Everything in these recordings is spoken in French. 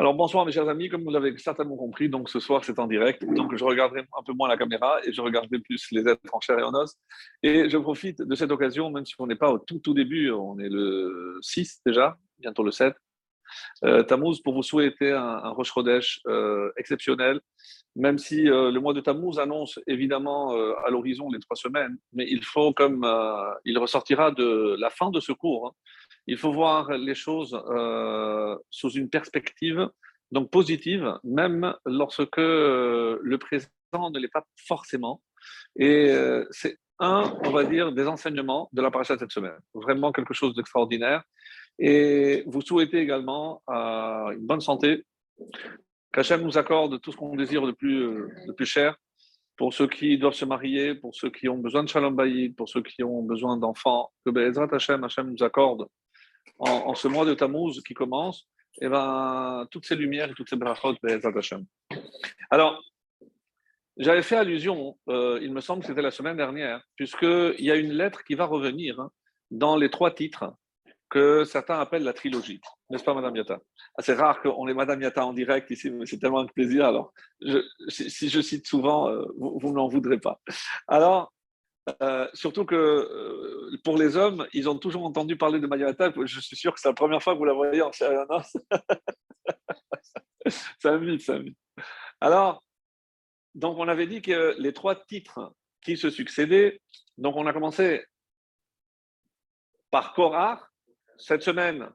Alors bonsoir mes chers amis, comme vous l'avez certainement compris, donc ce soir c'est en direct, donc je regarderai un peu moins la caméra et je regarderai plus les êtres en chair et en os. Et je profite de cette occasion, même si on n'est pas au tout tout début, on est le 6 déjà, bientôt le 7, euh, Tammuz, pour vous souhaiter un, un Rosh euh, exceptionnel, même si euh, le mois de Tammuz annonce évidemment euh, à l'horizon les trois semaines, mais il faut, comme il ressortira de la fin de ce cours, hein, il faut voir les choses euh, sous une perspective donc positive, même lorsque euh, le présent ne l'est pas forcément. Et euh, c'est un, on va dire, des enseignements de la paracha cette semaine. Vraiment quelque chose d'extraordinaire. Et vous souhaitez également une bonne santé, qu'Hachem nous accorde tout ce qu'on désire de plus, cher, pour ceux qui doivent se marier, pour ceux qui ont besoin de Shalom Bayit, pour ceux qui ont besoin d'enfants, que Be'ezrat Hachem, Hachem nous accorde en, ce mois de Tammuz qui commence, et ben, toutes ces lumières et toutes ces brachot. Alors, j'avais fait allusion, euh, il me semble que c'était la semaine dernière, puisqu'il y a une lettre qui va revenir hein, dans les trois titres que certains appellent la trilogie. N'est-ce pas, Madame Yata? Ah, C'est rare qu'on ait Madame Yata en direct ici, mais c'est tellement un plaisir. Alors, si, je cite souvent, euh, vous, vous ne m'en voudrez pas. Alors, euh, surtout que euh, pour les hommes, ils ont toujours entendu parler de Madame Yata. Je suis sûr que c'est la première fois que vous la voyez en os. ça invite, ça invite. Alors, donc on avait dit que les trois titres qui se succédaient, donc on a commencé par Korah, cette semaine,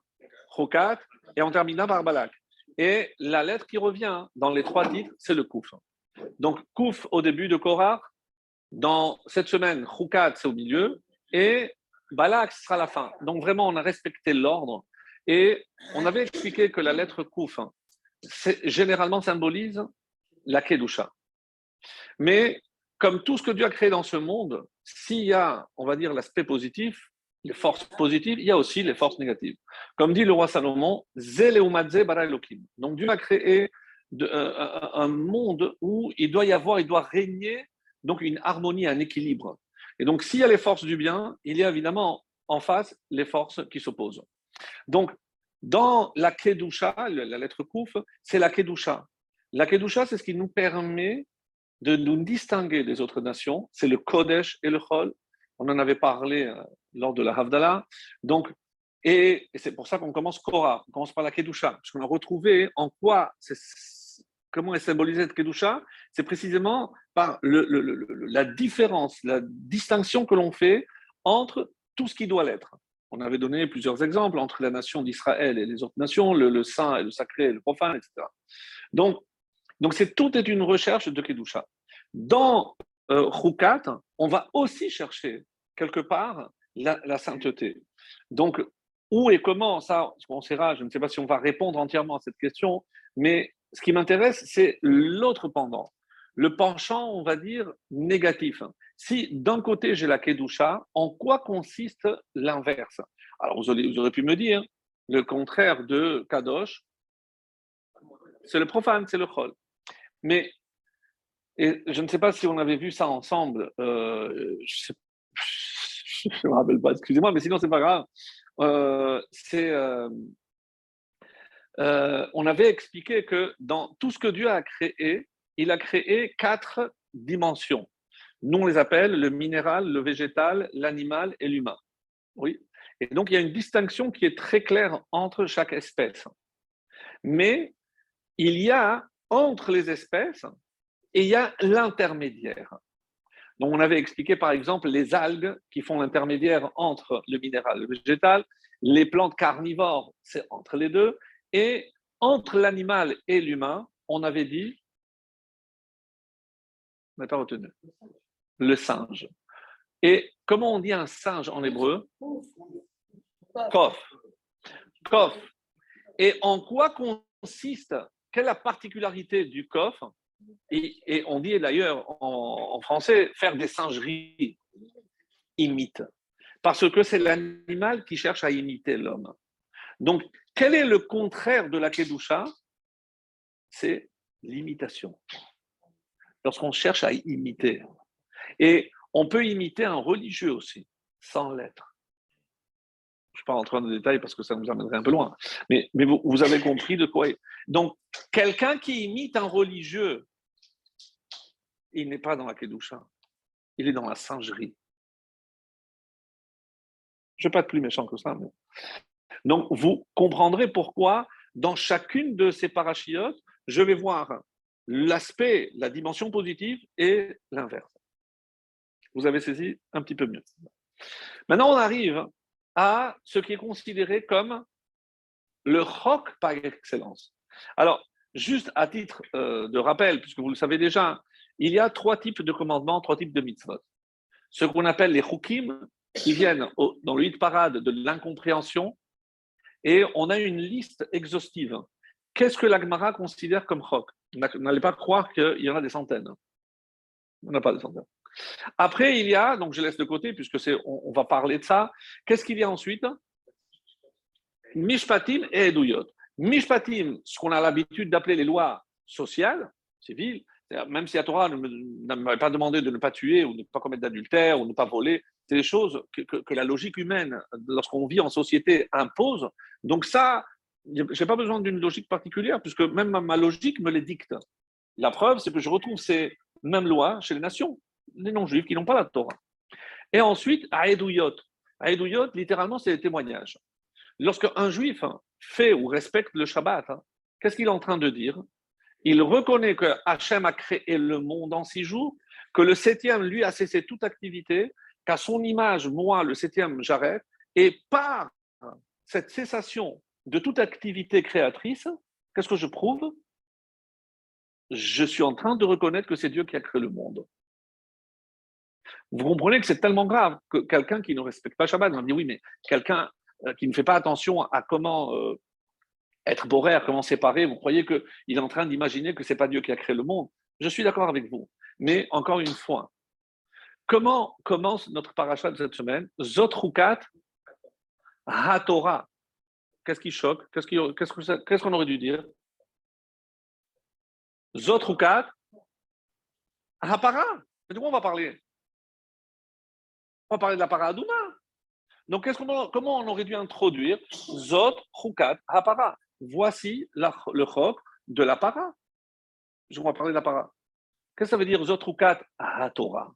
Chokat, et on termina par Balak. Et la lettre qui revient dans les trois titres, c'est le Kouf. Donc Kouf au début de Korah, dans cette semaine, Chokat, c'est au milieu, et Balak, sera la fin. Donc vraiment, on a respecté l'ordre. Et on avait expliqué que la lettre Kouf, c'est- généralement symbolise la Kedusha. Mais comme tout ce que Dieu a créé dans ce monde, s'il y a, on va dire, l'aspect positif, les forces positives, il y a aussi les forces négatives. Comme dit le roi Salomon, bara Elohim. Donc Dieu a créé euh, un monde où il doit y avoir, il doit régner donc une harmonie, un équilibre. Et donc s'il y a les forces du bien, il y a évidemment en face les forces qui s'opposent. Donc dans la Kedusha, la lettre Kouf, c'est la Kedusha. La Kedusha, c'est ce qui nous permet de nous distinguer des autres nations. C'est le Kodesh et le Chol. On en avait parlé euh, lors de la Havdalah. Donc, et, et c'est pour ça qu'on commence Korah, on commence par la Kedusha, parce qu'on a retrouvé en quoi, c'est, comment est symbolisée cette Kedusha, c'est précisément par la différence, la distinction que l'on fait entre tout ce qui doit l'être. On avait donné plusieurs exemples entre la nation d'Israël et les autres nations, le, saint et le sacré et le profane, etc. Donc, donc c'est tout est une recherche de Kedusha. Dans euh, Chukat, on va aussi chercher quelque part la, la sainteté. Donc, où et comment, ça, on sera, je ne sais pas si on va répondre entièrement à cette question, mais ce qui m'intéresse, c'est l'autre pendant, le penchant, on va dire, négatif. Si d'un côté j'ai la Kedusha, en quoi consiste l'inverse? Alors, vous aurez, pu me dire, le contraire de Kadosh, c'est le profane, c'est le Chol. Mais et je ne sais pas si on avait vu ça ensemble. euh, je ne me rappelle pas, excusez-moi, mais sinon, c'est pas grave. Euh, c'est, euh, euh, on avait expliqué que dans tout ce que Dieu a créé, il a créé quatre dimensions. Nous, on les appelle le minéral, le végétal, l'animal et l'humain. Oui. Et donc, il y a une distinction qui est très claire entre chaque espèce. Mais il y a entre les espèces et il y a l'intermédiaire. Donc, on avait expliqué par exemple les algues qui font l'intermédiaire entre le minéral et le végétal, les plantes carnivores, c'est entre les deux, et entre l'animal et l'humain, on avait dit, on n'a pas retenu, le singe. Et comment on dit un singe en hébreu? Kof. Kof. Et en quoi consiste, quelle est la particularité du kof? Et, on dit d'ailleurs en, en français faire des singeries, imite. Parce que c'est l'animal qui cherche à imiter l'homme. Donc, quel est le contraire de la Kedusha? C'est l'imitation. Lorsqu'on cherche à imiter. Et on peut imiter un religieux aussi, sans l'être. Je ne vais pas rentrer dans les détails parce que ça nous amènerait un peu loin. Mais, mais vous, avez compris de quoi. Donc, quelqu'un qui imite un religieux, il n'est pas dans la Kedusha, il est dans la singerie. Je ne vais pas être plus méchant que ça. Donc, vous comprendrez pourquoi, dans chacune de ces parachiotes, je vais voir l'aspect, la dimension positive et l'inverse. Vous avez saisi un petit peu mieux. Maintenant, on arrive à ce qui est considéré comme le roc par excellence. Alors, juste à titre euh, de rappel, puisque vous le savez déjà, il y a trois types de commandements, trois types de mitzvot. Ce qu'on appelle les chukim, qui viennent dans le hit parade de l'incompréhension, et on a une liste exhaustive. Qu'est-ce que l'Agmara considère comme roc N'allez pas croire qu'il y en a des centaines. On n'a pas des centaines. Après, il y a, donc je laisse de côté puisque c'est, on, va parler de ça. Qu'est-ce qu'il y a ensuite? Mishpatim et Eduyot. Mishpatim, ce qu'on a l'habitude d'appeler les lois sociales, civiles, même si la Torah ne m'avait pas demandé de ne pas tuer ou ne pas commettre d'adultère ou ne pas voler, c'est des choses que, la logique humaine, lorsqu'on vit en société, impose. Donc ça, je n'ai pas besoin d'une logique particulière, puisque même ma logique me les dicte. La preuve, c'est que je retrouve ces mêmes lois chez les nations, les non-juifs qui n'ont pas la Torah. Et ensuite, à Aedouyot, littéralement, c'est les témoignages. Lorsque un juif fait ou respecte le Shabbat, hein, qu'est-ce qu'il est en train de dire? Il reconnaît que Hachem a créé le monde en six jours, que le septième, lui, a cessé toute activité, qu'à son image, moi, le septième, j'arrête, et par cette cessation de toute activité créatrice, qu'est-ce que je prouve? Je suis en train de reconnaître que c'est Dieu qui a créé le monde. Vous comprenez que c'est tellement grave que quelqu'un qui ne respecte pas Shabbat, on dit oui, mais quelqu'un euh, qui ne fait pas attention à comment euh, être boraire, comment séparer, vous croyez qu'il est en train d'imaginer que ce n'est pas Dieu qui a créé le monde? Je suis d'accord avec vous. Mais encore une fois, comment commence notre parachat de cette semaine? Zotrukat HaTorah. Qu'est-ce qui choque? Qu'est-ce qu'on aurait dû dire? Zot ou quatre Hapara. De quoi on va parler? On va parler de la paradouma. Donc, comment on aurait dû introduire Zot, Chukat, Hapara? Voici le chok de la para. Je vais parler de la para. Qu'est-ce que ça veut dire Zot, Chukat, Torah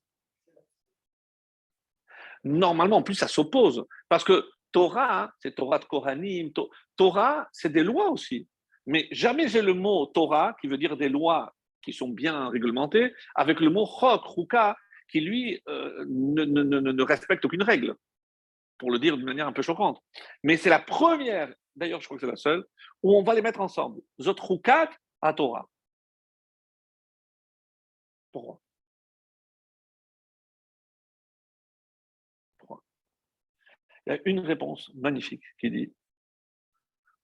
Normalement, en plus, ça s'oppose. Parce que Torah, c'est Torah de Kohanim. Torah, c'est des lois aussi. Mais jamais j'ai le mot Torah, qui veut dire des lois qui sont bien réglementées, avec le mot Chok, Ruka, qui lui euh, ne, respecte aucune règle, pour le dire d'une manière un peu choquante. Mais c'est la première, d'ailleurs je crois que c'est la seule, où on va les mettre ensemble. Zot Rukat à Torah. Pourquoi? Il y a une réponse magnifique qui dit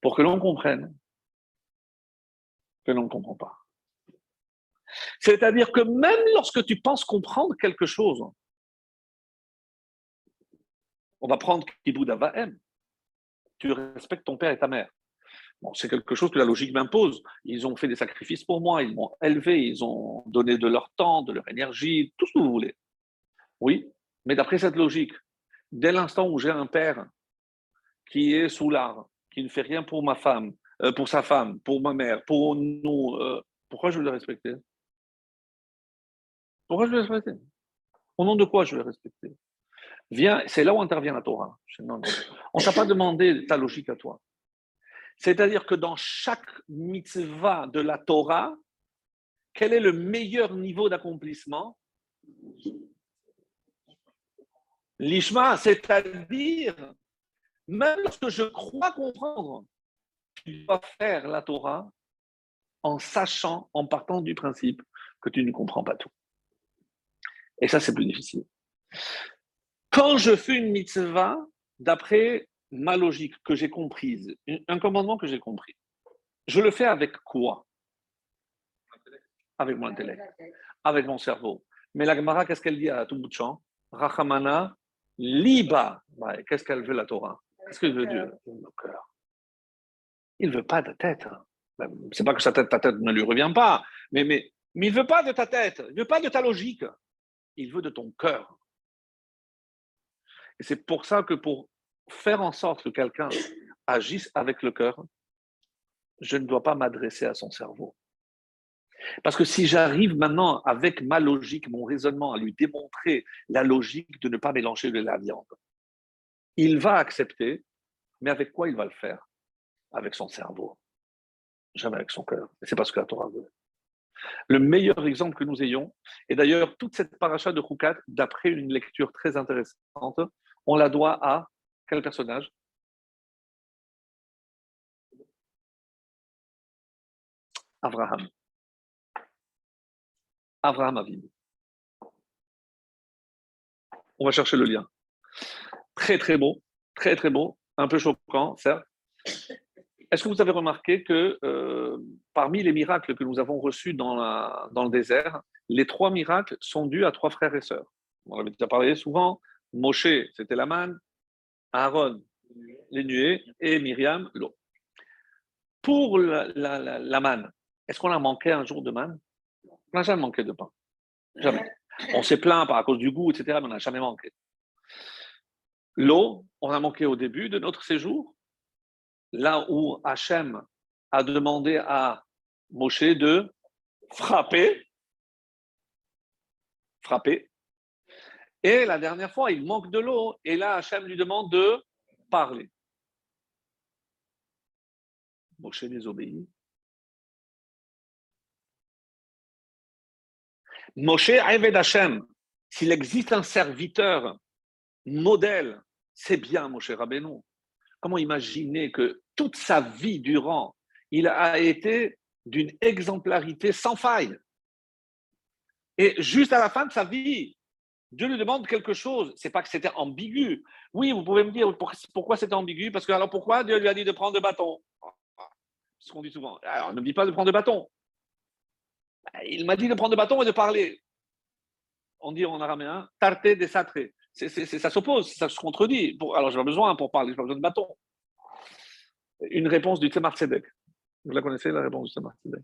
pour que l'on comprenne que l'on ne comprend pas. C'est-à-dire que même lorsque tu penses comprendre quelque chose, on va prendre Kibud Avahem, tu respectes ton père et ta mère. Bon, c'est quelque chose que la logique m'impose. Ils ont fait des sacrifices pour moi, ils m'ont élevé, ils ont donné de leur temps, de leur énergie, tout ce que vous voulez. Oui, mais d'après cette logique, dès l'instant où j'ai un père qui est sous l'art, qui ne fait rien pour ma femme, euh, pour sa femme, pour ma mère, pour nous, euh, pourquoi je vais le respecter? Pourquoi je vais le respecter? Au nom de quoi je vais le respecter? C'est là où intervient la Torah. On ne t'a pas demandé ta logique à toi. C'est-à-dire que dans chaque mitzvah de la Torah, quel est le meilleur niveau d'accomplissement? L'ishma, c'est-à-dire, même lorsque je crois comprendre, tu dois faire la Torah en sachant, en partant du principe que tu ne comprends pas tout. Et ça, c'est plus difficile. Quand je fais une mitzvah, d'après ma logique que j'ai comprise, un commandement que j'ai compris, je le fais avec quoi? Avec mon intellect, avec mon cerveau. Mais la Gemara, qu'est-ce qu'elle dit à tout bout de champ? Rachamana Liba. Qu'est-ce qu'elle veut la Torah? Qu'est-ce que veut Dieu? Le cœur. Il ne veut pas de tête. Ben, c'est pas que sa tête, ta tête ne lui revient pas, mais, mais, mais il ne veut pas de ta tête, il ne veut pas de ta logique. Il veut de ton cœur. Et c'est pour ça que pour faire en sorte que quelqu'un agisse avec le cœur, je ne dois pas m'adresser à son cerveau. Parce que si j'arrive maintenant avec ma logique, mon raisonnement, à lui démontrer la logique de ne pas mélanger de la viande, il va accepter, mais avec quoi il va le faire? Avec son cerveau, jamais avec son cœur. C'est parce que la Torah veut. Le meilleur exemple que nous ayons, et d'ailleurs toute cette paracha de Khukat, d'après une lecture très intéressante, on la doit à quel personnage? Abraham. Abraham Avinu. On va chercher le lien. Très très beau, très très beau, un peu choquant, certes. Est-ce que vous avez remarqué que euh, parmi les miracles que nous avons reçus dans, dans, le désert, les trois miracles sont dus à trois frères et sœurs? On avait déjà parlé souvent. Moshe, c'était la manne. Aaron, les nuées. Et Myriam, l'eau. Pour la, la manne, est-ce qu'on a manqué un jour de manne? On n'a jamais manqué de pain. Jamais. On s'est plaint par à cause du goût, etc., mais on n'a jamais manqué. L'eau, on a manqué au début de notre séjour, là où Hachem a demandé à Moshe de frapper, frapper. Et la dernière fois, il manque de l'eau, et là, Hachem lui demande de parler. Moshe désobéit. Moshe Eved Hashem, s'il existe un serviteur modèle, c'est bien Moshe Rabbeinu. Comment imaginer que toute sa vie durant, il a été d'une exemplarité sans faille? Et juste à la fin de sa vie, Dieu lui demande quelque chose. C'est pas que c'était ambigu. Oui, vous pouvez me dire pourquoi c'était ambigu Parce que alors pourquoi Dieu lui a dit de prendre le bâton? Ce qu'on dit souvent. Alors, ne me dit pas de prendre le bâton. Il m'a dit de prendre le bâton et de parler. On dit en araméen, tarte des satrés. ça s'oppose, ça se contredit. alors, j'ai pas besoin pour parler, j'ai pas besoin de bâton. Une réponse du Tzemar Tzedek. Vous la connaissez, la réponse du Tzemar Tzedek?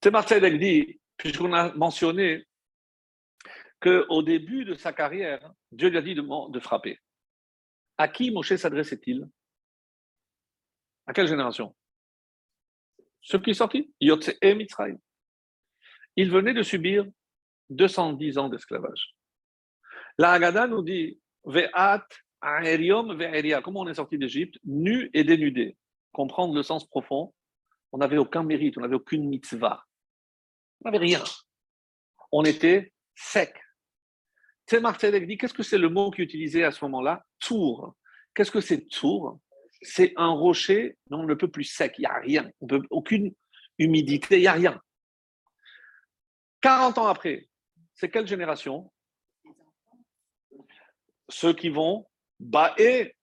Tzemar Tzedek dit, puisqu'on a mentionné qu'au début de sa carrière, Dieu lui a dit de, frapper. À qui Moshe s'adressait-il? À quelle génération? Ce qui sorti, Yotze et Mitzrayim. Il venait de subir 210 ans d'esclavage. La Haggadah nous dit Ve'at aerium ve'eria. Comment on est sorti d'Égypte? Nu et dénudé. Comprendre le sens profond. On n'avait aucun mérite, on n'avait aucune mitzvah. On n'avait rien. On était sec. Tzemar dit qu'est-ce que c'est le mot qui utilisé à ce moment-là? Tour. Qu'est-ce que c'est tour? C'est un rocher non le peu plus sec, il n'y a rien, aucune humidité, il n'y a rien. 40 ans après, c'est quelle génération? Ceux qui vont baer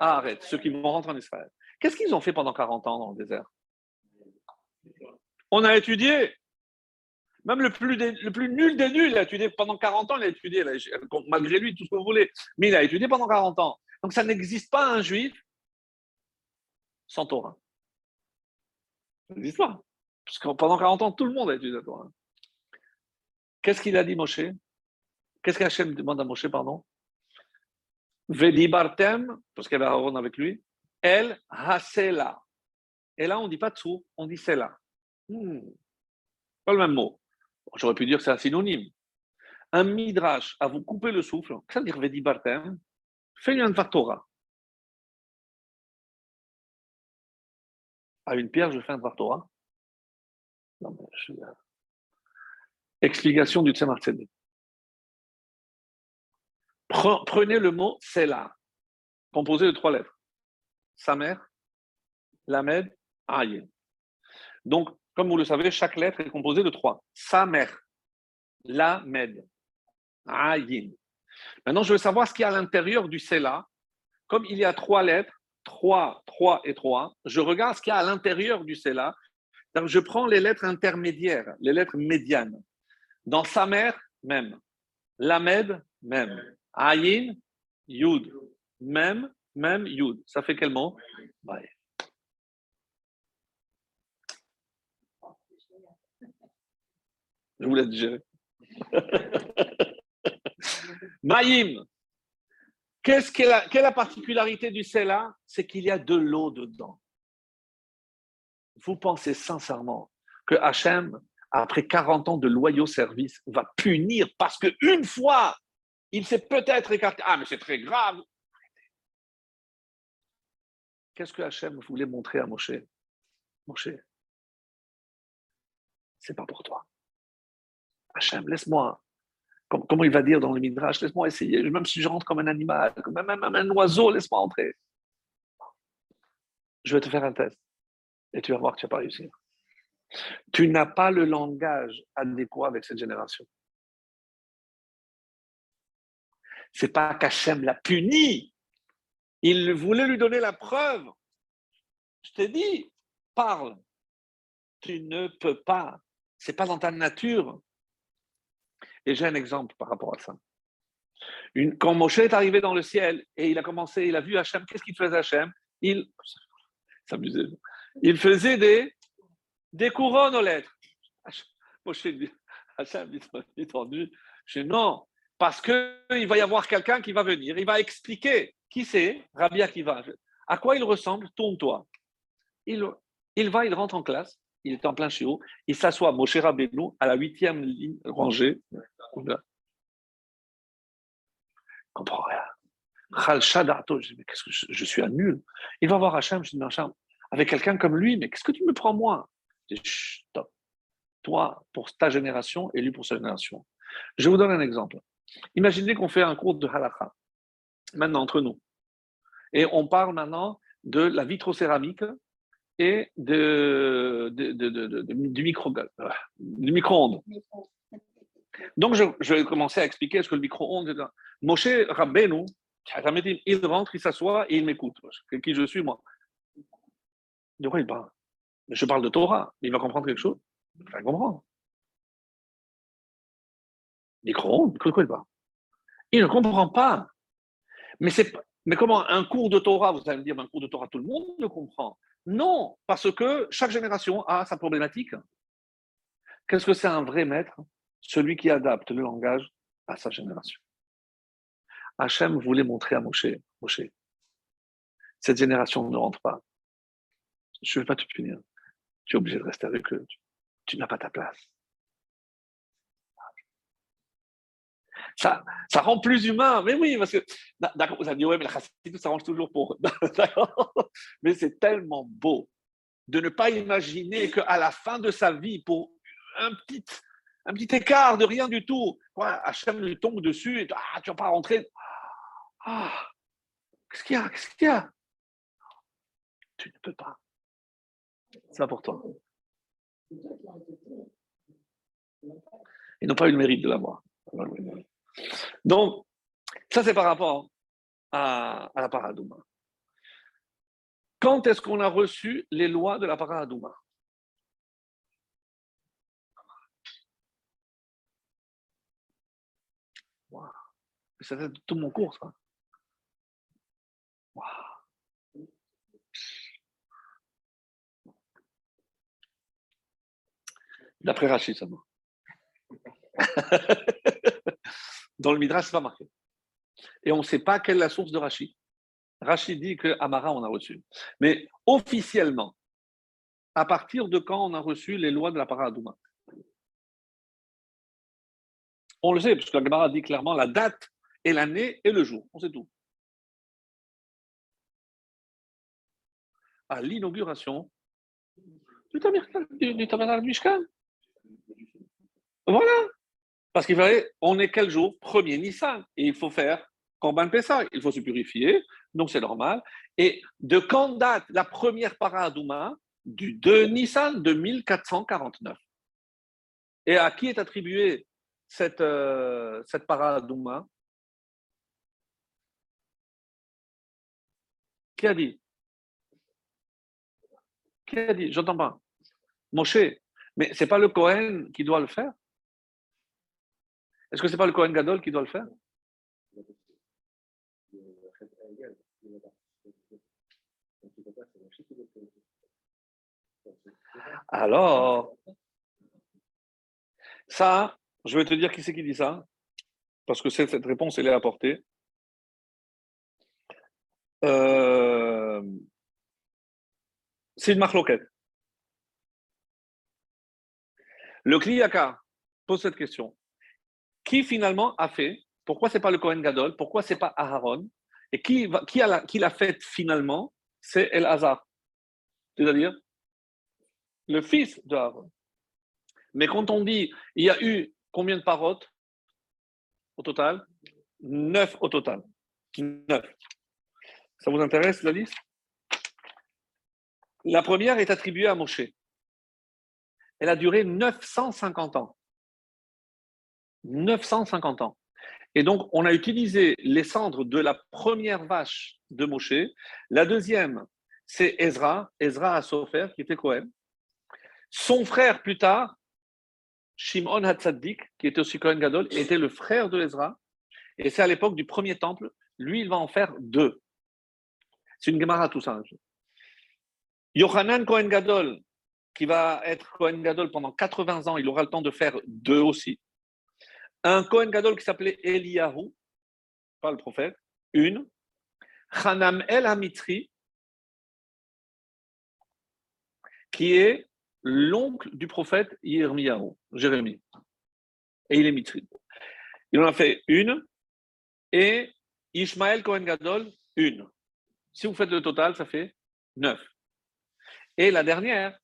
ah, arrête, ceux qui vont rentrer en Israël. Qu'est-ce qu'ils ont fait pendant 40 ans dans le désert? On a étudié. Même le plus, nul des nuls, il a étudié pendant 40 ans, il a étudié, malgré lui, tout ce que vous voulez. Mais il a étudié pendant 40 ans. Donc ça n'existe pas un juif sans Torah. Ça n'existe pas. Parce que pendant 40 ans, tout le monde a étudié la Torah. Qu'est-ce qu'il a dit Moshe? Qu'est-ce qu'Hachem demande à Moshe, pardon? Vedi Bartem, parce qu'il y avait Aaron avec lui, El Hasela. Et là, on ne dit pas dessous, on dit Sela. Hmm. Pas le même mot. J'aurais pu dire que c'est un synonyme. Un midrash à vous couper le souffle, ça dire Vedi Bartem Fais-lui un Torah. À une pierre, je fais un Torah. Explication du Tzemar Prenez le mot Sela, composé de trois lettres. Samer, Lamed, Ayin. Donc, comme vous le savez, chaque lettre est composée de trois. Samer, Lamed, Ayin. Maintenant, je veux savoir ce qu'il y a à l'intérieur du Sela. Comme il y a trois lettres, 3, 3 et 3, je regarde ce qu'il y a à l'intérieur du Sela. Je prends les lettres intermédiaires, les lettres médianes. Dans Samer, même. Lamed, même. Ayin, Yud. Même, même, Yud. Ça fait quel mot? Je vous laisse digérer. Maïm. Quelle est la particularité du Sela? C'est qu'il y a de l'eau dedans. Vous pensez sincèrement que Hachem, après 40 ans de loyaux services, va punir parce qu'une fois, il s'est peut-être écarté. Ah, mais c'est très grave. Qu'est-ce que Hachem voulait montrer à Moshe? Moshe, c'est pas pour toi. Hachem, laisse-moi. Comment il va dire dans le Midrash? Laisse-moi essayer. Même si je rentre comme un animal, même, un oiseau, laisse-moi entrer. Je vais te faire un test. Et tu vas voir que tu n'as pas réussi. Tu n'as pas le langage adéquat avec cette génération. C'est pas qu'Hachem l'a puni. Il voulait lui donner la preuve. Je t'ai dit, parle. Tu ne peux pas. C'est pas dans ta nature. Et j'ai un exemple par rapport à ça. Quand Moshe est arrivé dans le ciel et il a commencé, il a vu Hachem, qu'est-ce qu'il faisait Hachem? Il s'amusait. Il faisait des, des couronnes aux lettres. Moshe dit, Hachem, est tendu. Je dis non, parce qu'il va y avoir quelqu'un qui va venir, il va expliquer qui c'est, Rabbi Akiva. À quoi il ressemble? Tourne-toi. Il, il va, il rentre en classe, il est en plein chiot, il s'assoit, Moshe Rabbeinu, à la huitième ligne rangée. Je comprends rien. Je mais je, suis un nul. Il va voir Hachem, je dis, Hachem, avec quelqu'un comme lui, mais qu'est-ce que tu me prends moi? Je dis, stop. Toi, pour ta génération, et lui pour sa génération. Je vous donne un exemple. Imaginez qu'on fait un cours de halakha, maintenant entre nous. Et on parle maintenant de la vitrocéramique et de, du micro-ondes. Donc, je, vais commencer à expliquer ce que le micro-ondes est. Moshe Rabbeinu, il rentre, il s'assoit et il m'écoute. Qui je suis, moi? De quoi il parle? Je parle de Torah. Il va comprendre quelque chose? Il va comprendre. Micro-ondes De quoi il parle? Il ne comprend pas. Mais, mais comment Un cours de Torah, vous allez me dire, un cours de Torah, tout le monde le comprend. Non, parce que chaque génération a sa problématique. Qu'est-ce que c'est un vrai maître? Celui qui adapte le langage à sa génération. Hachem voulait montrer à Moshe, Moshe, cette génération ne rentre pas. Je ne vais pas te punir. Tu es obligé de rester avec eux. tu n'as pas ta place. Ça, rend plus humain. Mais oui, parce que, d'accord, vous avez dit, ouais, mais la tout ça range toujours pour. mais c'est tellement beau de ne pas imaginer qu'à la fin de sa vie, pour un petit, un petit écart de rien du tout, quoi, Hachem lui tombe dessus et ah, tu vas pas rentrer. Ah, qu'est-ce qu'il y a Qu'est-ce qu'il y a? Tu ne peux pas. C'est pas pour toi. Ils n'ont pas eu le mérite de l'avoir. Donc, ça c'est par rapport à, la paradouma. Quand est-ce qu'on a reçu les lois de la paradouma? Wow. C'est tout mon cours, ça. D'après Rachid seulement. Dans le Midrash, ce pas marqué. Et on ne sait pas quelle est la source de Rachid. Rachid dit que Amara, on a reçu. Mais officiellement, à partir de quand on a reçu les lois de la Paradouma On le sait, parce que la dit clairement la date et l'année et le jour. On sait tout. À l'inauguration du tabernacle du Mishkan. Voilà. Parce qu'il fallait, on est quel jour? Premier Nissan. Et il faut faire Corban Pessah. Il faut se purifier. Donc c'est normal. Et de quand date la première paradouma Du 2 Nissan de 1449. Et à qui est attribuée cette, euh, cette paradouma Qui a dit? Qui a dit? J'entends pas. Moshe. Mais ce n'est pas le Cohen qui doit le faire? Est-ce que ce n'est pas le Kohen Gadol qui doit le faire? Alors, ça, je vais te dire qui c'est qui dit ça. parce que cette, réponse, elle est apportée. Euh, c'est une marloquette. Le Kliyaka pose cette question. Qui finalement a fait Pourquoi c'est pas le Kohen Gadol Pourquoi c'est pas Aharon Et qui, qui, a qui l'a fait finalement C'est El Hazar. C'est-à-dire le fils de Aaron. Mais quand on dit, il y a eu combien de parottes au total? Neuf au total. Neuf. Ça vous intéresse la liste La première est attribuée à Moshe. Elle a duré 950 ans. 950 ans. Et donc, on a utilisé les cendres de la première vache de Moshe. La deuxième, c'est Ezra, Ezra Sofer, qui était Cohen. Son frère, plus tard, Shimon Hatzadik, qui était aussi Cohen Gadol, était le frère de Ezra. Et c'est à l'époque du premier temple. Lui, il va en faire deux. C'est une Gemara tout ça. Yohanan Cohen Gadol, qui va être Cohen Gadol pendant 80 ans, il aura le temps de faire deux aussi. Un Cohen Gadol qui s'appelait Eliyahu, pas le prophète, une. Hanam El Hamitri, qui est l'oncle du prophète Yirmiyahu, Jérémie. Et il est mitri. Il en a fait une. Et Ishmael Cohen Gadol, une. Si vous faites le total, ça fait neuf. Et la dernière,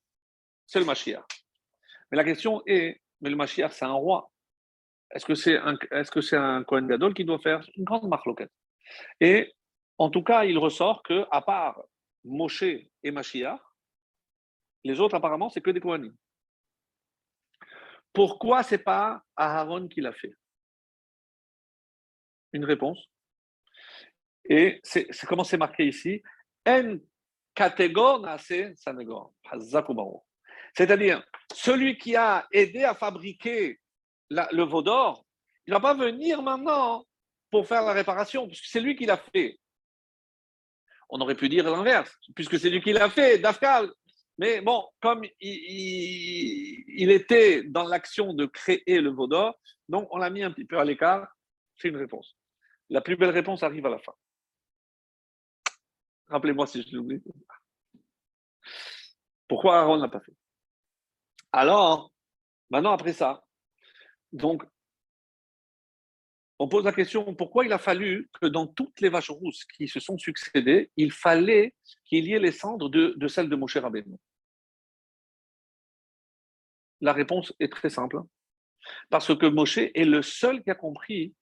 c'est le Mashiach. Mais la question est, mais le Mashiach, c'est un roi. Est-ce que c'est un, Kohen Gadol qui doit faire une grande marloquette? Et en tout cas, il ressort que, à part Moshe et Mashiach, les autres, apparemment, c'est que des Kohanim. Pourquoi c'est pas Aaron qui l'a fait? Une réponse. Et c'est, comment c'est marqué ici? En. C'est-à-dire, celui qui a aidé à fabriquer le veau d'or, il ne va pas venir maintenant pour faire la réparation, puisque c'est lui qui l'a fait. On aurait pu dire l'inverse, puisque c'est lui qui l'a fait, Dafkal. Mais bon, comme il, était dans l'action de créer le veau d'or, donc on l'a mis un petit peu à l'écart. C'est une réponse. La plus belle réponse arrive à la fin. Rappelez-moi si je l'oublie. Pourquoi Aaron ne l'a pas fait? Alors, maintenant, après ça, donc, on pose la question pourquoi il a fallu que dans toutes les vaches rousses qui se sont succédées, il fallait qu'il y ait les cendres de, de celles de Moshe Rabbeinu? La réponse est très simple. Parce que Moshe est le seul qui a compris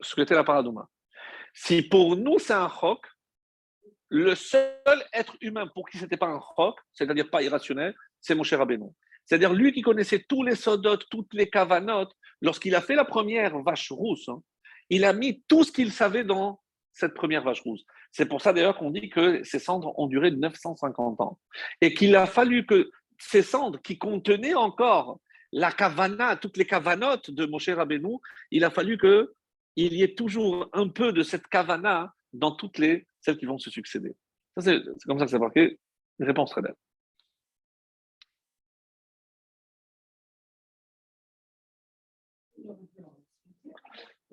ce qu'était la paradouma. Si pour nous c'est un roc, le seul être humain pour qui ce n'était pas un roc, c'est-à-dire pas irrationnel, c'est mon cher Rabbeinu. C'est-à-dire lui qui connaissait tous les sodotes, toutes les cavanotes, lorsqu'il a fait la première vache rousse, hein, il a mis tout ce qu'il savait dans cette première vache rousse. C'est pour ça d'ailleurs qu'on dit que ces cendres ont duré 950 ans. Et qu'il a fallu que ces cendres qui contenaient encore la cavana, toutes les cavanotes de Moshe Rabbeinu, il a fallu qu'il y ait toujours un peu de cette cavana dans toutes les celles qui vont se succéder. C'est comme ça que c'est marqué. Réponse très belle.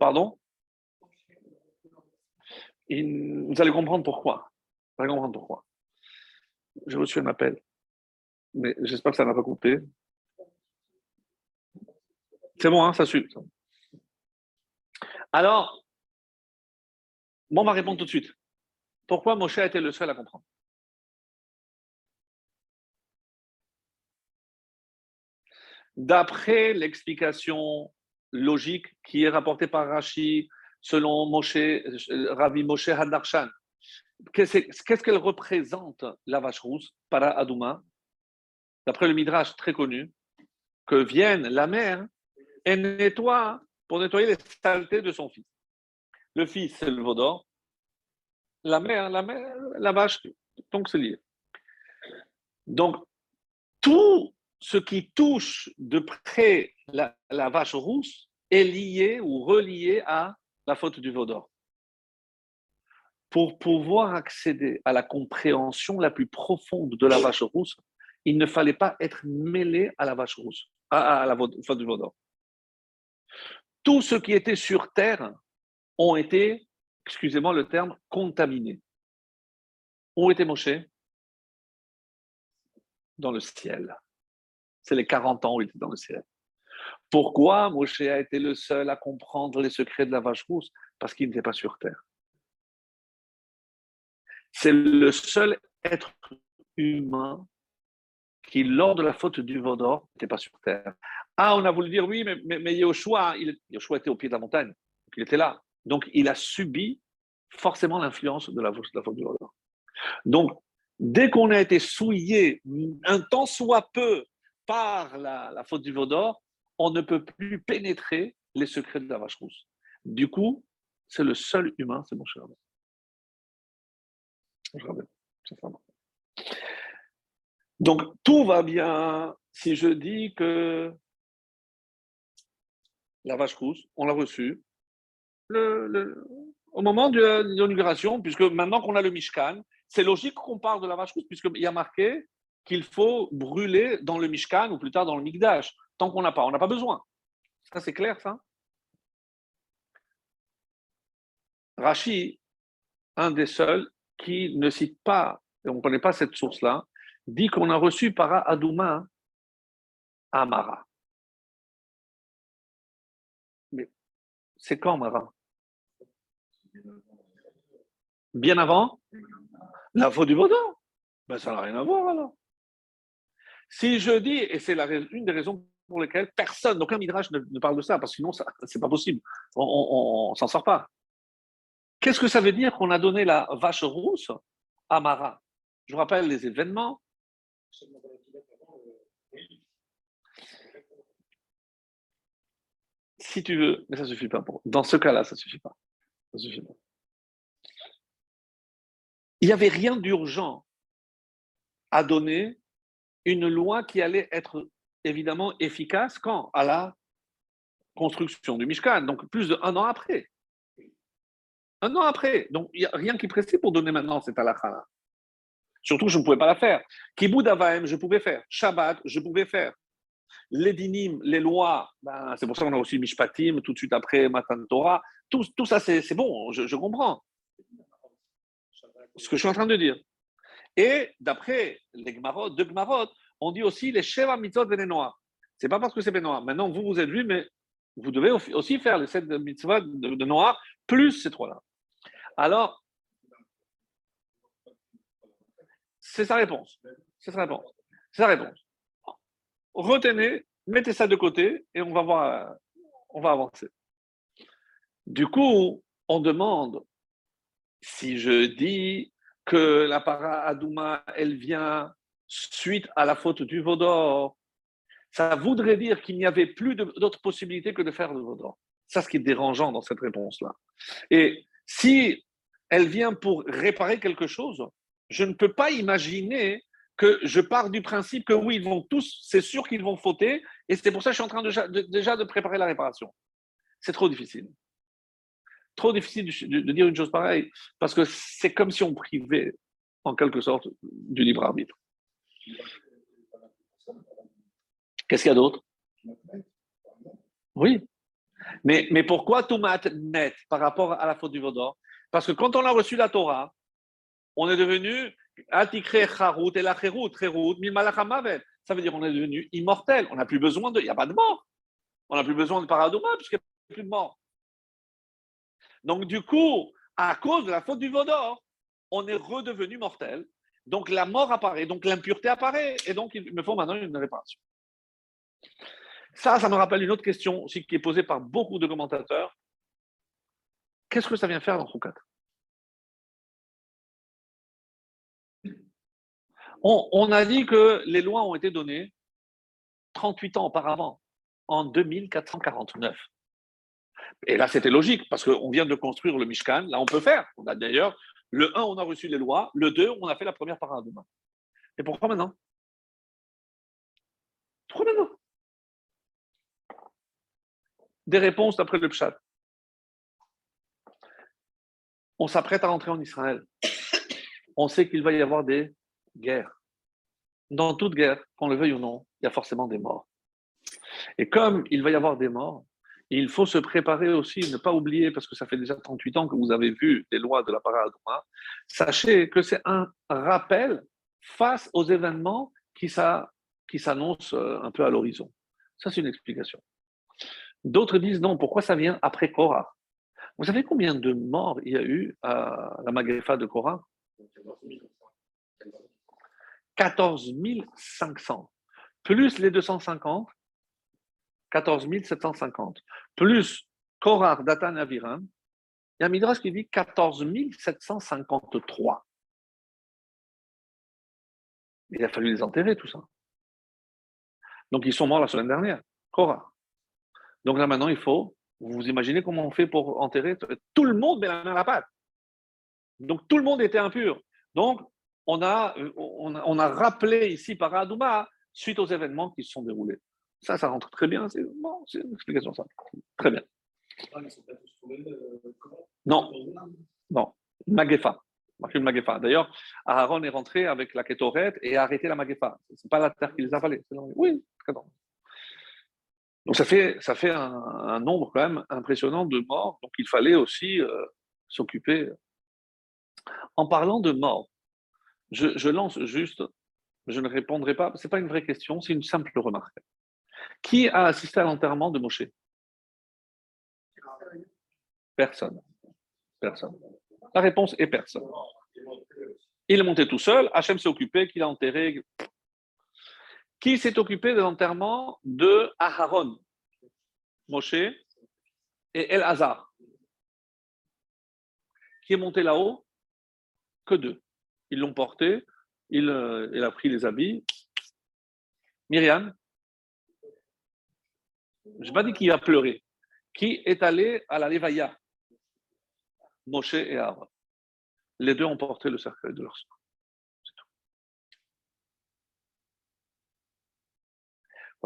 Pardon? Vous allez comprendre pourquoi. Vous allez comprendre pourquoi. J'ai reçu un appel, mais j'espère que ça n'a pas coupé. C'est bon, hein, ça suit. Alors, bon, on va répondre tout de suite. Pourquoi Moshe a été le seul à comprendre? D'après l'explication logique qui est rapportée par Rashi selon Moshe, Ravi Moshe Hadarshan, qu'est-ce qu'elle représente la vache rousse, para Adouma? D'après le Midrash très connu, que vienne la mère et nettoie pour nettoyer les saletés de son fils. Le fils, c'est le vaudor, la mère, la mère, la vache, donc c'est lié. Donc, tout ce qui touche de près la, vache rousse est lié ou relié à la faute du veau d'or. Pour pouvoir accéder à la compréhension la plus profonde de la vache rousse, il ne fallait pas être mêlé à la vache rousse, à, la faute du veau d'or. Tous ceux qui étaient sur terre ont été, excusez-moi le terme, contaminés. Où était Moshe? Dans le ciel. C'est les 40 ans où il était dans le ciel. Pourquoi Moshe a été le seul à comprendre les secrets de la vache rousse? Parce qu'il n'était pas sur terre. C'est le seul être humain qui, lors de la faute du Vaudor, n'était pas sur terre. Ah, on a voulu dire oui, mais, mais, mais Yoshua, il, était au pied de la montagne, il était là. Donc, il a subi forcément l'influence de la, faute du Vaudor. Donc, dès qu'on a été souillé un temps soit peu par la, faute du Vaudor, on ne peut plus pénétrer les secrets de la vache rousse. Du coup, c'est le seul humain, c'est mon cher. Donc, tout va bien si je dis que la vache rousse, on l'a reçue au moment de l'inauguration, puisque maintenant qu'on a le Mishkan, c'est logique qu'on parle de la vache rousse, puisqu'il y a marqué qu'il faut brûler dans le Mishkan ou plus tard dans le Mikdash, tant qu'on n'a pas. On n'a pas besoin. Ça, c'est clair, ça? Rashi, un des seuls qui ne cite pas, et on ne connaît pas cette source-là, dit qu'on a reçu par Adouma Amara. Mais c'est quand Amara? Bien avant? La faute du Vaudin ben, Ça n'a rien à voir alors. Si je dis, et c'est une des raisons pour lesquelles personne, aucun midrash ne, parle de ça, parce que sinon, ce n'est pas possible. On ne s'en sort pas. Qu'est-ce que ça veut dire qu'on a donné la vache rousse à Mara? Je vous rappelle les événements. Si tu veux, mais ça ne suffit pas. Pour... Dans ce cas-là, ça ne suffit pas. suffit pas. Il n'y avait rien d'urgent à donner une loi qui allait être évidemment efficace quand? À la construction du Mishkan, donc plus d'un an après. Un an après. Donc, il n'y a rien qui pressait pour donner maintenant cette halakha Surtout, je ne pouvais pas la faire. Kiboud Avaim, je pouvais faire. Shabbat, je pouvais faire. Les dinim, les lois, ben, c'est pour ça qu'on a aussi Mishpatim tout de suite après Matan Torah. Tout ça, c'est bon, je, comprends. Ce que je suis en train de dire. Et d'après les Gmarot, deux Gmarot, on dit aussi les Sheva Mitzvot Benenoa. C'est pas parce que c'est Benoah. Maintenant, vous, vous êtes lui, mais vous devez aussi faire les sept mitzvot de, de Noah plus ces trois-là. Alors, c'est sa réponse. C'est sa réponse. C'est sa réponse. Retenez, mettez ça de côté et on va voir, on va avancer. Du coup, on demande si je dis que la para Adouma, elle vient suite à la faute du Vaudor, ça voudrait dire qu'il n'y avait plus d'autres possibilités que de faire le Vaudor. C'est ce qui est dérangeant dans cette réponse-là. Et si elle vient pour réparer quelque chose, je ne peux pas imaginer que je pars du principe que oui, ils vont tous, c'est sûr qu'ils vont fauter, et c'est pour ça que je suis en train déjà de préparer la réparation. C'est trop difficile. Trop difficile de, dire une chose pareille, parce que c'est comme si on privait, en quelque sorte, du libre arbitre. Qu'est-ce qu'il y a d'autre? Oui, mais, mais pourquoi tout net par rapport à la faute du Vaudor? Parce que quand on a reçu la Torah, on est devenu Atikre Charut et la Cherut, Cherut. Ça veut dire qu'on est devenu immortel. On n'a plus besoin de. Il n'y a pas de mort. On n'a plus besoin de paradoma puisqu'il n'y a plus de mort. Donc, du coup, à cause de la faute du Vaudor, on est redevenu mortel. Donc, la mort apparaît, donc l'impureté apparaît, et donc il me faut maintenant une réparation. Ça, ça me rappelle une autre question aussi qui est posée par beaucoup de commentateurs. Qu'est-ce que ça vient faire dans Roukat on, on a dit que les lois ont été données 38 ans auparavant, en 2449. Et là, c'était logique, parce qu'on vient de construire le Mishkan, là, on peut faire. On a d'ailleurs, le 1, on a reçu les lois, le 2, on a fait la première paradigme. Et pourquoi maintenant? Pourquoi maintenant? Des réponses d'après le Pshat. On s'apprête à rentrer en Israël. On sait qu'il va y avoir des guerres. Dans toute guerre, qu'on le veuille ou non, il y a forcément des morts. Et comme il va y avoir des morts, il faut se préparer aussi, ne pas oublier, parce que ça fait déjà 38 ans que vous avez vu les lois de la Paradoma, sachez que c'est un rappel face aux événements qui, s'annoncent euh, un peu à l'horizon. Ça, c'est une explication. D'autres disent non, pourquoi ça vient après Korah Vous savez combien de morts il y a eu à la Magrefa de Korah 14 500. Plus les 250, 14 750. Plus Korah, Datan, Aviram. Il y a Midrash qui dit 14 753. Il a fallu les enterrer, tout ça. Donc, ils sont morts la semaine dernière. Korah. Donc là, maintenant, il faut, vous imaginez comment on fait pour enterrer Tout le monde met la main à la pâte. Donc, tout le monde était impur. Donc, on a, on a, rappelé ici par Adouma, suite aux événements qui se sont déroulés. Ça, ça rentre très bien. C'est bon, une explication ça. Très bien. Non, non. Magefa. Magefa. D'ailleurs, Aaron est rentré avec la Ketoret et a arrêté la Magefa. Ce n'est pas la terre qui les a avalés. Oui, très bien. Donc ça fait, ça fait un, nombre quand même impressionnant de morts. Donc il fallait aussi euh, s'occuper. En parlant de morts, je, lance juste, je ne répondrai pas, ce n'est pas une vraie question, c'est une simple remarque. Qui a assisté à l'enterrement de Moshe? Personne. Personne. La réponse est personne. Il est monté tout seul, Hachem s'est occupé, qu'il a enterré. Qui s'est occupé de l'enterrement de Aharon? Moshe et El Hazar. Qui est monté là-haut? Que deux. Ils l'ont porté, il, euh, a pris les habits. Myriam, je n'ai pas dit qu'il a pleuré. Qui est allé à la Levaya Moshe et Aaron. Les deux ont porté le cercueil de leur sang.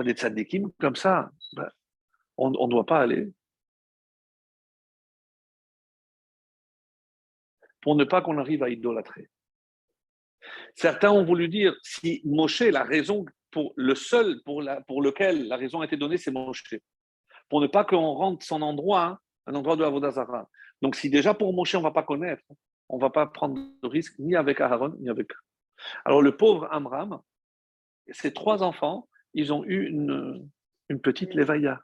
Des tzadikim comme ça, ben, on ne doit pas aller. Pour ne pas qu'on arrive à idolâtrer. Certains ont voulu dire si Moshe, la raison pour le seul pour, la, pour lequel la raison a été donnée, c'est Moshe. Pour ne pas qu'on rende son endroit hein, un endroit de Avodazara. Donc, si déjà pour Moshe, on ne va pas connaître, on ne va pas prendre de risque ni avec Aaron, ni avec eux. Alors, le pauvre Amram, ses trois enfants, ils ont eu une, une petite lévaïa.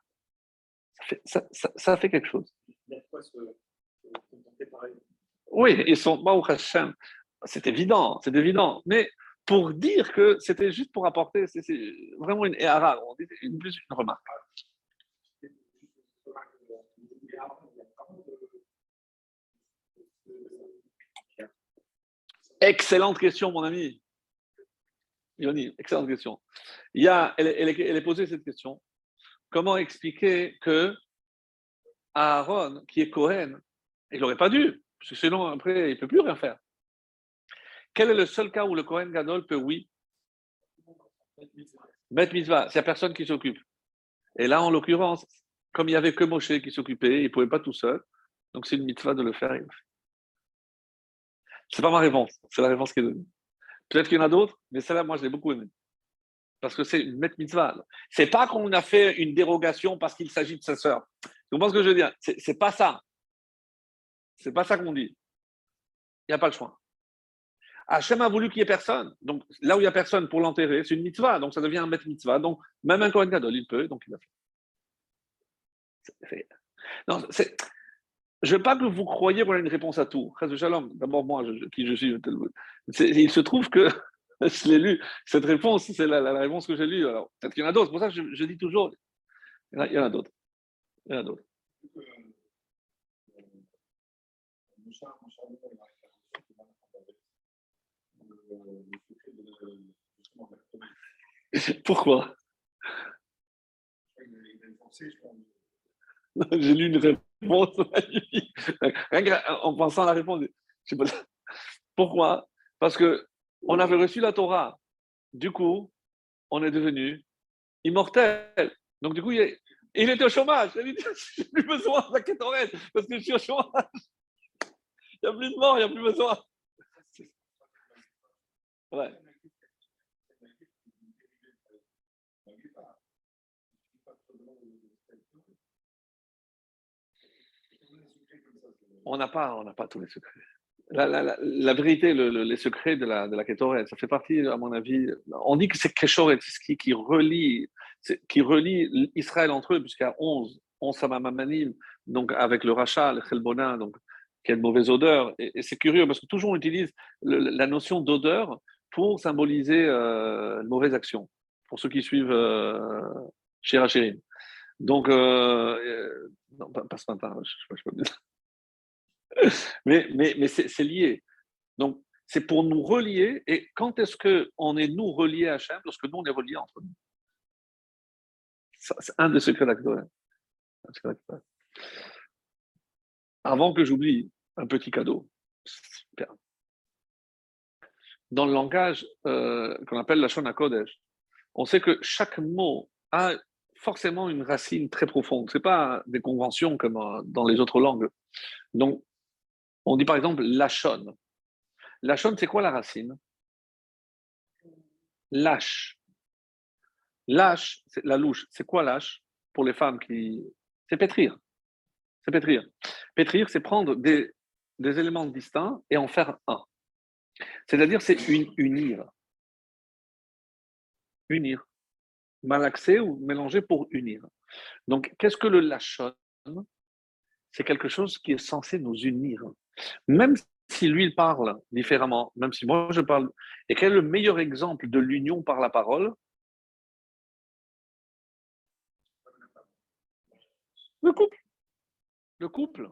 Ça fait, ça, fait quelque chose. Oui, ils sont, c'est évident, c'est évident. Mais pour dire que c'était juste pour apporter, c'est vraiment une on dit une, plus une remarque. Excellente question, mon ami. Yoni, excellente question. Il y a, elle, elle, elle est posée cette question. Comment expliquer que Aaron, qui est Cohen, il n'aurait pas dû, parce que sinon, après, il ne peut plus rien faire. Quel est le seul cas où le Kohen Gadol peut, oui, mettre mitzvah? C'est la personne qui s'occupe. Et là, en l'occurrence, comme il n'y avait que Moshe qui s'occupait, il ne pouvait pas tout seul. Donc, c'est une mitzvah de le faire. Ce n'est pas ma réponse, c'est la réponse qui est donnée. Peut-être qu'il y en a d'autres, mais celle-là, moi, je l'ai beaucoup aimée. Parce que c'est une met mitzvah. C'est pas qu'on a fait une dérogation parce qu'il s'agit de sa sœur. Vous comprenez ce que je veux dire? C'est pas ça. C'est pas ça qu'on dit. Il n'y a pas le choix. Hachem a voulu qu'il n'y ait personne. Donc, là où il n'y a personne pour l'enterrer, c'est une mitzvah. Donc, ça devient un maître mitzvah. Donc, même un Kohen Gadol, il peut, donc il fait. Non. Je ne veux pas que vous croyiez qu'on a une réponse à tout. D'abord, moi, qui je suis. Il se trouve que je l'ai lu. Cette réponse, c'est la, réponse que j'ai lue. Alors, peut-être qu'il y en a d'autres. C'est pour ça que je, je, dis toujours. Il y en a, d'autres. Il y en a d'autres. Pourquoi? J'ai lu une réponse en pensant à la réponse. Pourquoi? Parce que on avait reçu la Torah. Du coup, on est devenu immortel. Donc, du coup, il, était au chômage. Il dit J'ai plus besoin de la Torah parce que je suis au chômage. Il n'y a plus de mort, il n'y a plus besoin. On n'a pas, pas tous les secrets. La, vérité, les secrets de la, de la ça fait partie, à mon avis. On dit que c'est Keshoret, qui, qui relie, qui relie Israël entre eux, a 11, 11 Samamamanim, donc avec le rachat, le Chelbona, donc qui a de mauvaise odeur. Et, c'est curieux parce que toujours on utilise la notion d'odeur pour symboliser euh, une mauvaise action, pour ceux qui suivent euh, Shira Donc, euh, euh, non, pas, ce matin, je, je, je, mais, mais, mais c'est lié. Donc, c'est pour nous relier. Et quand est-ce qu'on est nous reliés à Hachem Lorsque nous, on est reliés entre nous? C'est un des secrets d'Akdoé. Avant que j'oublie, un petit cadeau. Dans le langage euh, qu'on appelle la Shona Kodesh, on sait que chaque mot a forcément une racine très profonde. Ce n'est pas des conventions comme euh, dans les autres langues. Donc, on dit par exemple lachon. Lachon, c'est quoi la racine? Lâche. Lâche, c'est la louche. C'est quoi lâche pour les femmes qui. C'est pétrir. C'est pétrir. Pétrir, c'est prendre des, éléments distincts et en faire un. C'est-à-dire, c'est unir. Unir. Malaxer ou mélanger pour unir. Donc, qu'est-ce que le lachon? C'est quelque chose qui est censé nous unir. Même si lui, il parle différemment, même si moi, je parle. Et quel est le meilleur exemple de l'union par la parole? Le couple. Le couple.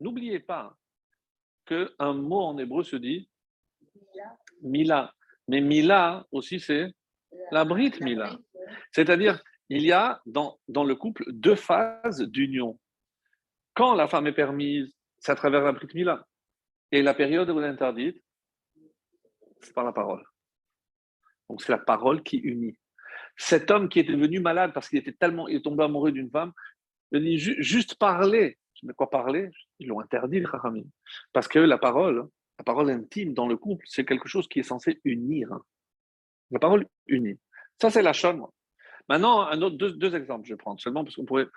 N'oubliez pas qu'un mot en hébreu se dit Mila. Mais Mila aussi, c'est la Brit Mila. C'est-à-dire, il y a dans, dans le couple deux phases d'union. Quand la femme est permise c'est à travers la Brit Mila. Et la période où elle est interdite, c'est par la parole. Donc c'est la parole qui unit. Cet homme qui était devenu malade parce qu'il était tellement, il est tombé amoureux d'une femme, juste parler. Mais quoi parler? Ils l'ont interdit, le Parce que la parole, la parole intime dans le couple, c'est quelque chose qui est censé unir. La parole unit. Ça, c'est la chaîne. Maintenant, deux, exemples, je vais prendre seulement parce qu'on pourrait.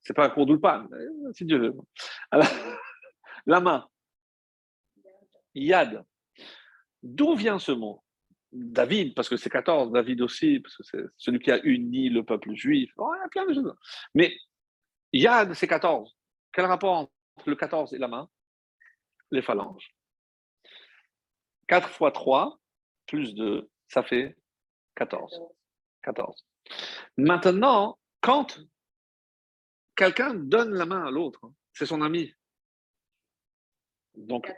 C'est pas un cours d'ulpan, si Dieu veut. Alors, la main. Yad. D'où vient ce mot? David, parce que c'est 14, David aussi, parce que c'est celui qui a uni le peuple juif. Oh, plein de choses. Mais Yad, c'est 14. Quel rapport entre le 14 et la main? Les phalanges. 4 fois 3, plus 2, ça fait 14. 14. Maintenant, quand quelqu'un donne la main à l'autre, c'est son ami. Donc,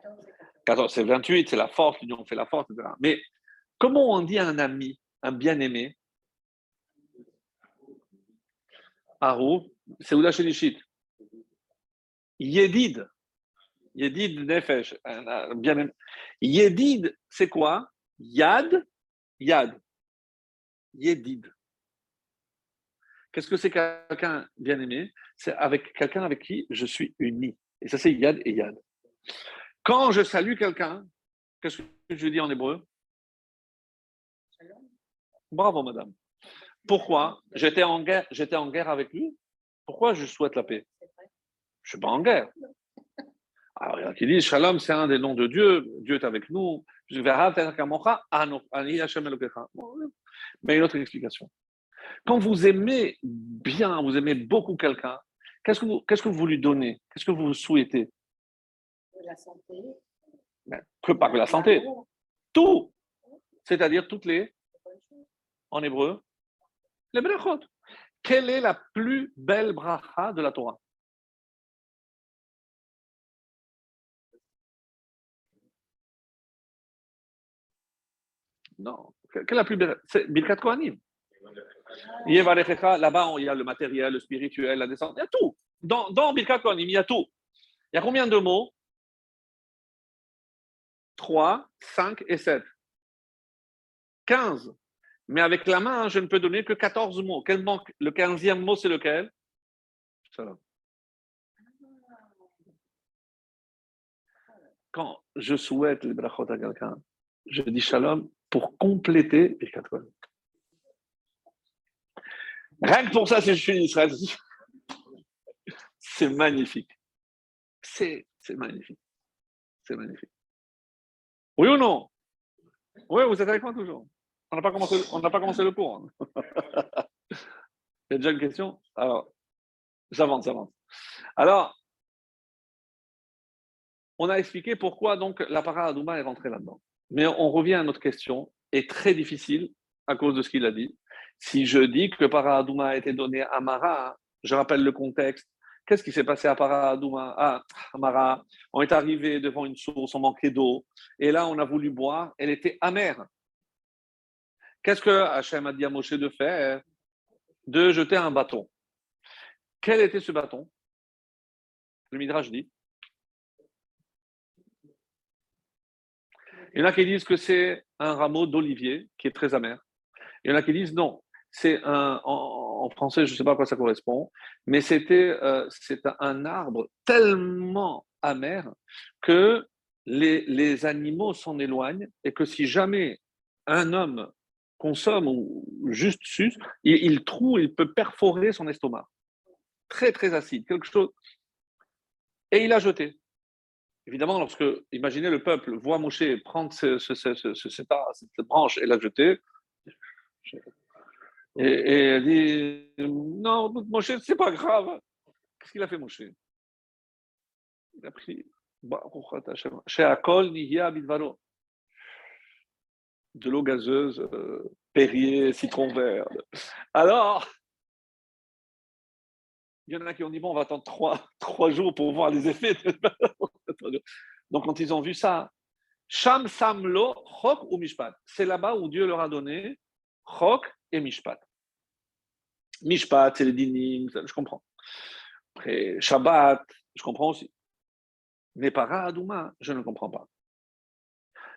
14, c'est 28, c'est la force, l'union fait la force, etc. Mais comment on dit à un ami, un bien-aimé? Arou, c'est Shelishit. Yedid. Yedid Nefesh. Bien Yedid, c'est quoi? Yad, Yad. Yedid. Qu'est-ce que c'est quelqu'un bien-aimé C'est avec quelqu'un avec qui je suis uni. Et ça, c'est Yad et Yad. Quand je salue quelqu'un, qu'est-ce que je dis en hébreu? Bravo, madame. Pourquoi? J'étais en guerre, j'étais en guerre avec lui. Pourquoi je souhaite la paix? Je suis pas en guerre. Alors, il y a qui disent Shalom, c'est un des noms de Dieu. Dieu est avec nous. Je Mais une autre explication. Quand vous aimez bien, vous aimez beaucoup quelqu'un, qu'est-ce que vous, qu'est-ce que vous lui donnez? Qu'est-ce que vous souhaitez? La santé. que pas que la santé. Tout. C'est-à-dire toutes les. En hébreu. Les brachot. Quelle est la plus belle bracha de la Torah? Non. C'est Birkat Kohanim. Là-bas, il y a le matériel, le spirituel, la descente. Il y a tout. Dans, dans Birkat Kohanim, il y a tout. Il y a combien de mots? 3, 5 et 7. 15. Mais avec la main, je ne peux donner que 14 mots. Le 15e mot, c'est lequel? Shalom. Quand je souhaite le brachot à quelqu'un, je dis shalom pour compléter les quatre Rien que pour ça, si je suis c'est magnifique. C'est magnifique. C'est magnifique. Oui ou non? Oui, vous êtes avec moi toujours. On n'a pas, commencé, pas commencé le cours. Hein. Il y a déjà une question? Alors, j'avance, j'avance. Alors, on a expliqué pourquoi donc la para est rentrée là-dedans. Mais on revient à notre question, est très difficile à cause de ce qu'il a dit. Si je dis que para a été donné à Mara, je rappelle le contexte. Qu'est-ce qui s'est passé à Para À Mara, on est arrivé devant une source, on manquait d'eau, et là on a voulu boire, elle était amère. Qu'est-ce que Hachem a dit à Moshe de faire? De jeter un bâton. Quel était ce bâton? Le Midrash dit Il y en a qui disent que c'est un rameau d'olivier qui est très amer. Il y en a qui disent non, c'est un, en, français, je ne sais pas à quoi ça correspond, mais c'était euh, c'est un arbre tellement amer que les, les animaux s'en éloignent et que si jamais un homme consomme ou juste suce, il, il trouve, il peut perforer son estomac. Très, très acide, quelque chose. Et il a jeté. Évidemment, lorsque, imaginez le peuple voit Moshe prendre ce, cette, branche et la jeter, et, elle dit Non, Moshe, c'est pas grave. Qu'est-ce qu'il a fait, Moshe? Il a pris de l'eau gazeuse, euh, Perrier, citron vert. Alors, il y en a qui ont dit, bon, on va attendre trois, trois jours pour voir les effets. Donc, quand ils ont vu ça, Sham Samlo, Chok ou Mishpat. C'est là-bas où Dieu leur a donné Chok et Mishpat. Mishpat, c'est les dinim, je comprends. Après, Shabbat, je comprends aussi. Mais para Adouma, je ne comprends pas.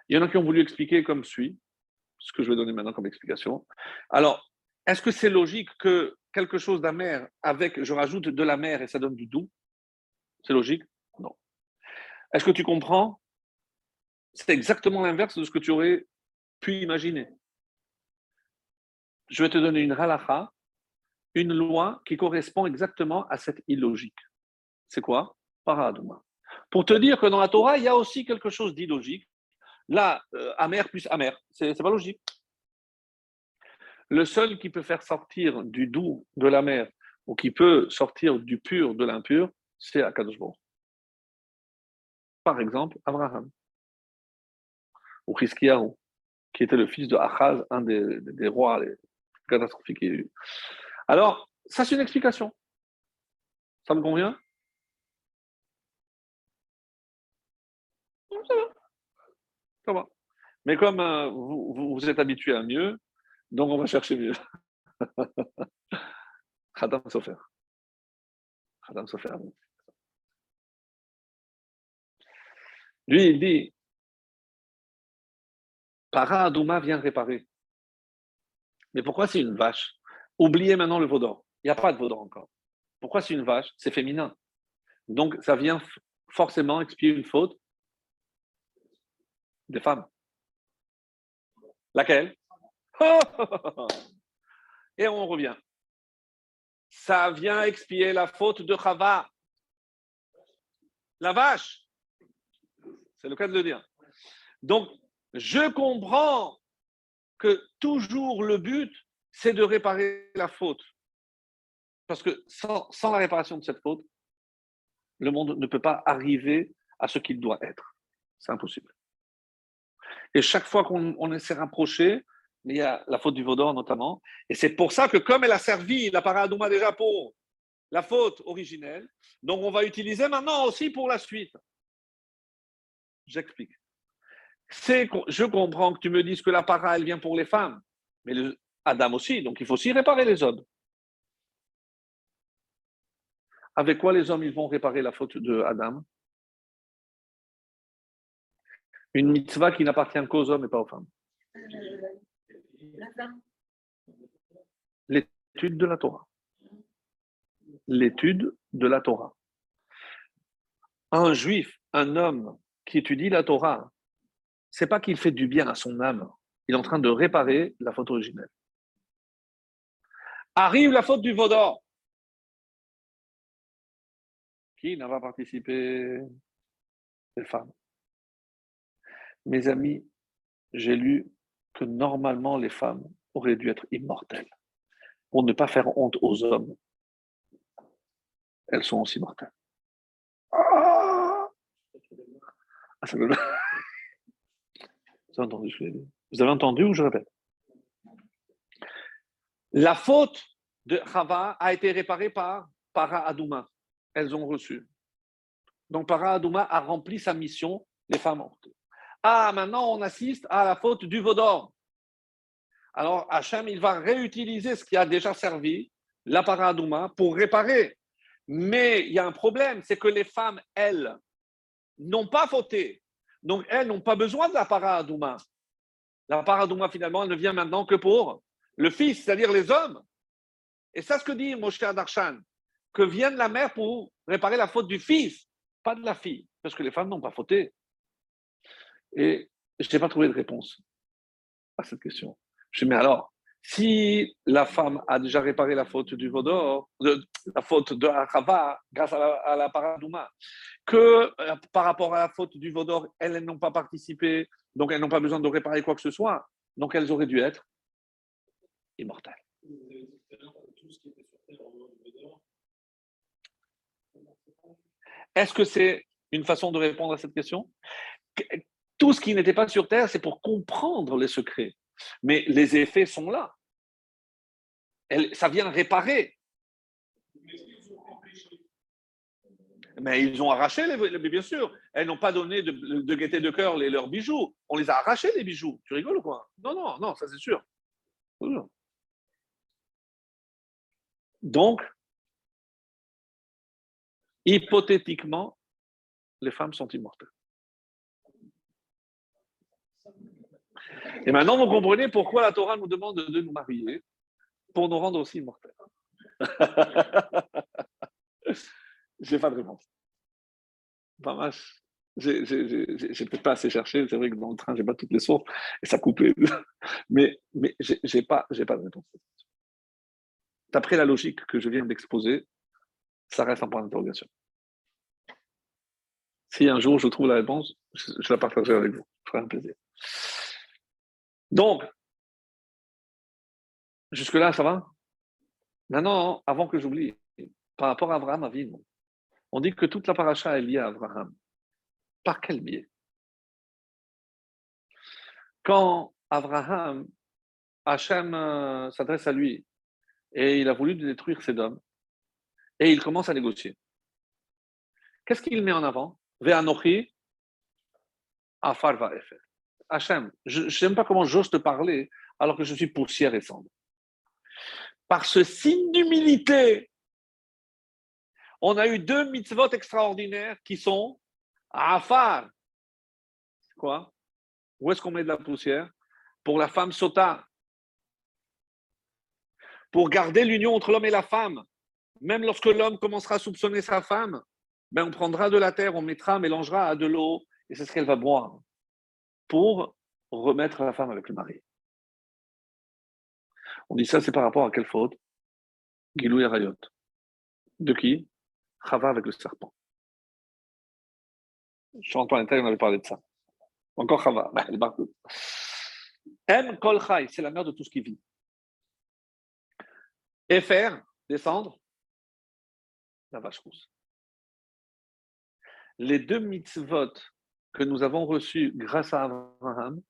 Il y en a qui ont voulu expliquer comme suit, ce que je vais donner maintenant comme explication. Alors, est-ce que c'est logique que quelque chose d'amer avec, je rajoute de la mer et ça donne du doux C'est logique? Non. Est-ce que tu comprends? C'est exactement l'inverse de ce que tu aurais pu imaginer. Je vais te donner une halakha, une loi qui correspond exactement à cette illogique. C'est quoi? Paradouma. Pour te dire que dans la Torah, il y a aussi quelque chose d'illogique. Là, euh, amer plus amer, c'est pas logique. Le seul qui peut faire sortir du doux de la mer ou qui peut sortir du pur de l'impur, c'est Akadosh Par exemple, Abraham ou Chizkiyahu, qui était le fils de Achaz, un des, rois catastrophiques. Alors, ça c'est une explication. Ça me convient? Ça va. Ça va. Mais comme euh, vous, vous, êtes habitué à mieux, donc on va chercher mieux. Khadam Sofer. Khadam Sofer. Lui, il dit Para Adouma vient réparer. Mais pourquoi c'est une vache? Oubliez maintenant le vaudor. Il n'y a pas de vaudor encore. Pourquoi c'est une vache? C'est féminin. Donc ça vient forcément expier une faute des femmes. Laquelle? Et on revient. Ça vient expier la faute de Chava. La vache. C'est le cas de le dire. Donc, je comprends que toujours le but, c'est de réparer la faute. Parce que sans, sans, la réparation de cette faute, le monde ne peut pas arriver à ce qu'il doit être. C'est impossible. Et chaque fois qu'on s'est rapproché, mais il y a la faute du Vaudor notamment. Et c'est pour ça que comme elle a servi la paradouma déjà pour la faute originelle, donc on va utiliser maintenant aussi pour la suite. J'explique. Je comprends que tu me dises que la para, elle vient pour les femmes, mais Adam aussi, donc il faut aussi réparer les hommes. Avec quoi les hommes ils vont réparer la faute de Adam? Une mitzvah qui n'appartient qu'aux hommes et pas aux femmes. L'étude de la Torah. L'étude de la Torah. Un juif, un homme qui étudie la Torah, c'est pas qu'il fait du bien à son âme, il est en train de réparer la faute originelle. Arrive la faute du vaudor. Qui n'a pas participé? Les femmes. Mes amis, j'ai lu normalement les femmes auraient dû être immortelles pour ne pas faire honte aux hommes. Elles sont aussi mortelles. Vous avez entendu Vous avez entendu ou je répète? La faute de Chava a été réparée par Para Adouma. Elles ont reçu. Donc Para Adouma a rempli sa mission, les femmes mortes. Ah, maintenant on assiste à la faute du Vaudor. Alors Hachem, il va réutiliser ce qui a déjà servi, la Para Adouma, pour réparer. Mais il y a un problème, c'est que les femmes, elles, n'ont pas fauté. Donc elles n'ont pas besoin de la Para Adouma. La Para Adouma, finalement, elle ne vient maintenant que pour le fils, c'est-à-dire les hommes. Et c'est ce que dit Moshe Adarshan, que vienne la mère pour réparer la faute du fils, pas de la fille, parce que les femmes n'ont pas fauté. Et je n'ai pas trouvé de réponse à cette question. Je dis, mais alors, si la femme a déjà réparé la faute du Vaudor, la faute de Achava grâce à la, à la Paradouma, que euh, par rapport à la faute du Vaudor, elles, elles n'ont pas participé, donc elles n'ont pas besoin de réparer quoi que ce soit, donc elles auraient dû être immortelles. Est-ce que c'est une façon de répondre à cette question? Tout ce qui n'était pas sur Terre, c'est pour comprendre les secrets. Mais les effets sont là. ça vient réparer. Mais ils ont arraché, les, bien sûr. Elles n'ont pas donné de, de gaieté de cœur leurs bijoux. On les a arrachés, les bijoux. Tu rigoles ou quoi? Non, non, non, ça c'est sûr. Donc, hypothétiquement, les femmes sont immortelles. Et maintenant, vous comprenez pourquoi la Torah nous demande de nous marier, pour nous rendre aussi immortels. j'ai pas de réponse. Pas J'ai peut-être pas assez cherché, c'est vrai que dans le train, j'ai pas toutes les sources, et ça coupait. mais mais j'ai pas, pas de réponse. D'après la logique que je viens d'exposer, ça reste un point d'interrogation. Si un jour je trouve la réponse, je, la partagerai avec vous. Ça ferai un plaisir. Donc, jusque-là, ça va? Maintenant, avant que j'oublie, par rapport à Abraham on dit que toute la paracha est liée à Abraham. Par quel biais? Quand Abraham, Hachem euh, s'adresse à lui et il a voulu détruire hommes, et il commence à négocier. Qu'est-ce qu'il met en avant? Ve'anochi afar va'efer. Hachem, je n'aime pas comment j'ose te parler alors que je suis poussière et cendre. Par ce signe d'humilité, on a eu deux mitzvot extraordinaires qui sont afar. Quoi? Où est-ce qu'on met de la poussière? Pour la femme sota. Pour garder l'union entre l'homme et la femme. Même lorsque l'homme commencera à soupçonner sa femme, ben on prendra de la terre, on mettra, mélangera à de l'eau, et c'est ce qu'elle va boire pour remettre la femme avec le mari. On dit ça, c'est par rapport à quelle faute? Gilou et Rayot. De qui? Chava avec le serpent. Je rentre à l'intérieur, on avait parlé de ça. Encore Chava, bah, M Kol Chai, c'est la mère de tout ce qui vit. Et faire, descendre, la vache rousse. Les deux mitzvot que nous avons reçus grâce à Abraham,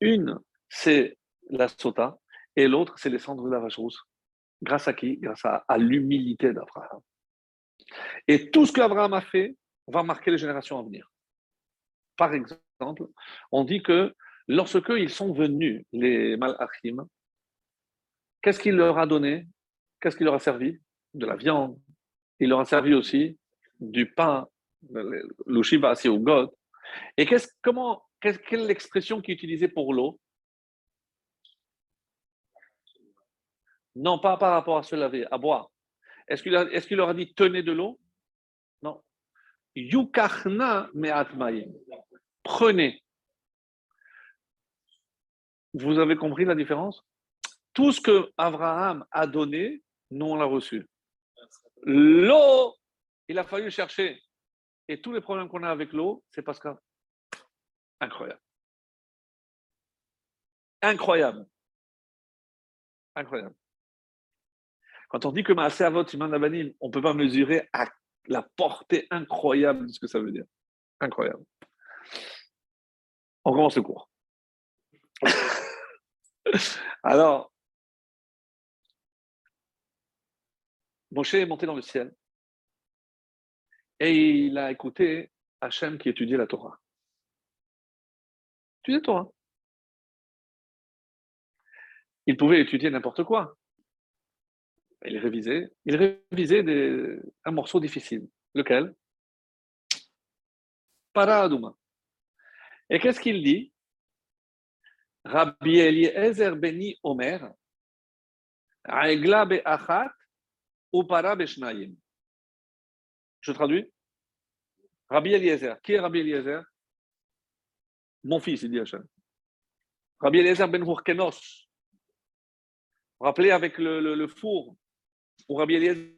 une, c'est la sota, et l'autre, c'est les cendres de la vache rousse. Grâce à qui? Grâce à, l'humilité d'Abraham. Et tout ce qu'Abraham a fait va marquer les générations à venir. Par exemple, on dit que lorsque ils sont venus, les Malachim, qu'est-ce qu'il leur a donné? Qu'est-ce qu'il leur a servi? De la viande. Il leur a servi aussi du pain, le shiva ou god. Et qu'est-ce, comment, quelle est l'expression qui est utilisée pour l'eau? Non, pas par rapport à se laver, à boire. Est-ce qu'il, leur a dit tenez de l'eau? Non. Prenez. Vous avez compris la différence? Tout ce que Abraham a donné, nous on l'a reçu. L'eau, il a fallu chercher. Et tous les problèmes qu'on a avec l'eau, c'est parce que. Incroyable. Incroyable. Incroyable. Quand on dit que Maasé Avot, Siman Abanim, on ne peut pas mesurer à la portée incroyable de ce que ça veut dire. Incroyable. On commence le cours. Alors, Moshe est monté dans le ciel et il a écouté Hachem qui étudiait la Torah. Il pouvait étudier n'importe quoi. Il révisait, il révisait un morceau difficile. Lequel? Paradouma. Et qu'est-ce qu'il dit? Rabbi Eliezer Beni Omer, Aegla Be'achat, Upara Be'shnayim. Je traduis? Rabbi Eliezer. Qui est Rabbi Eliezer? Mon fils, il dit Hachem. Rabbi Eliezer Ben Hurkenos. Rappelez avec le, four, ou Rabbi Eliezer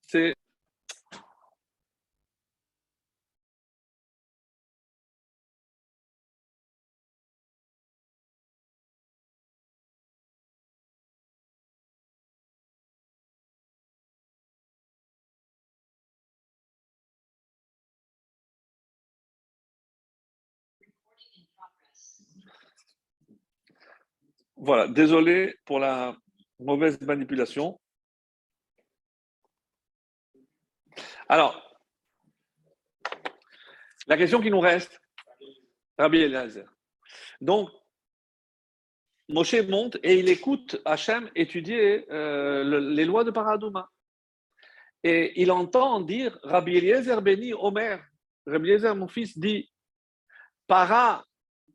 c'est Voilà, désolé pour la mauvaise manipulation. Alors, la question qui nous reste, Rabbi Eliezer. Donc, Moshe monte et il écoute Hachem étudier euh, les lois de Paradouma. Et il entend dire Rabbi Eliezer béni Omer. Rabbi Eliezer, mon fils, dit Para.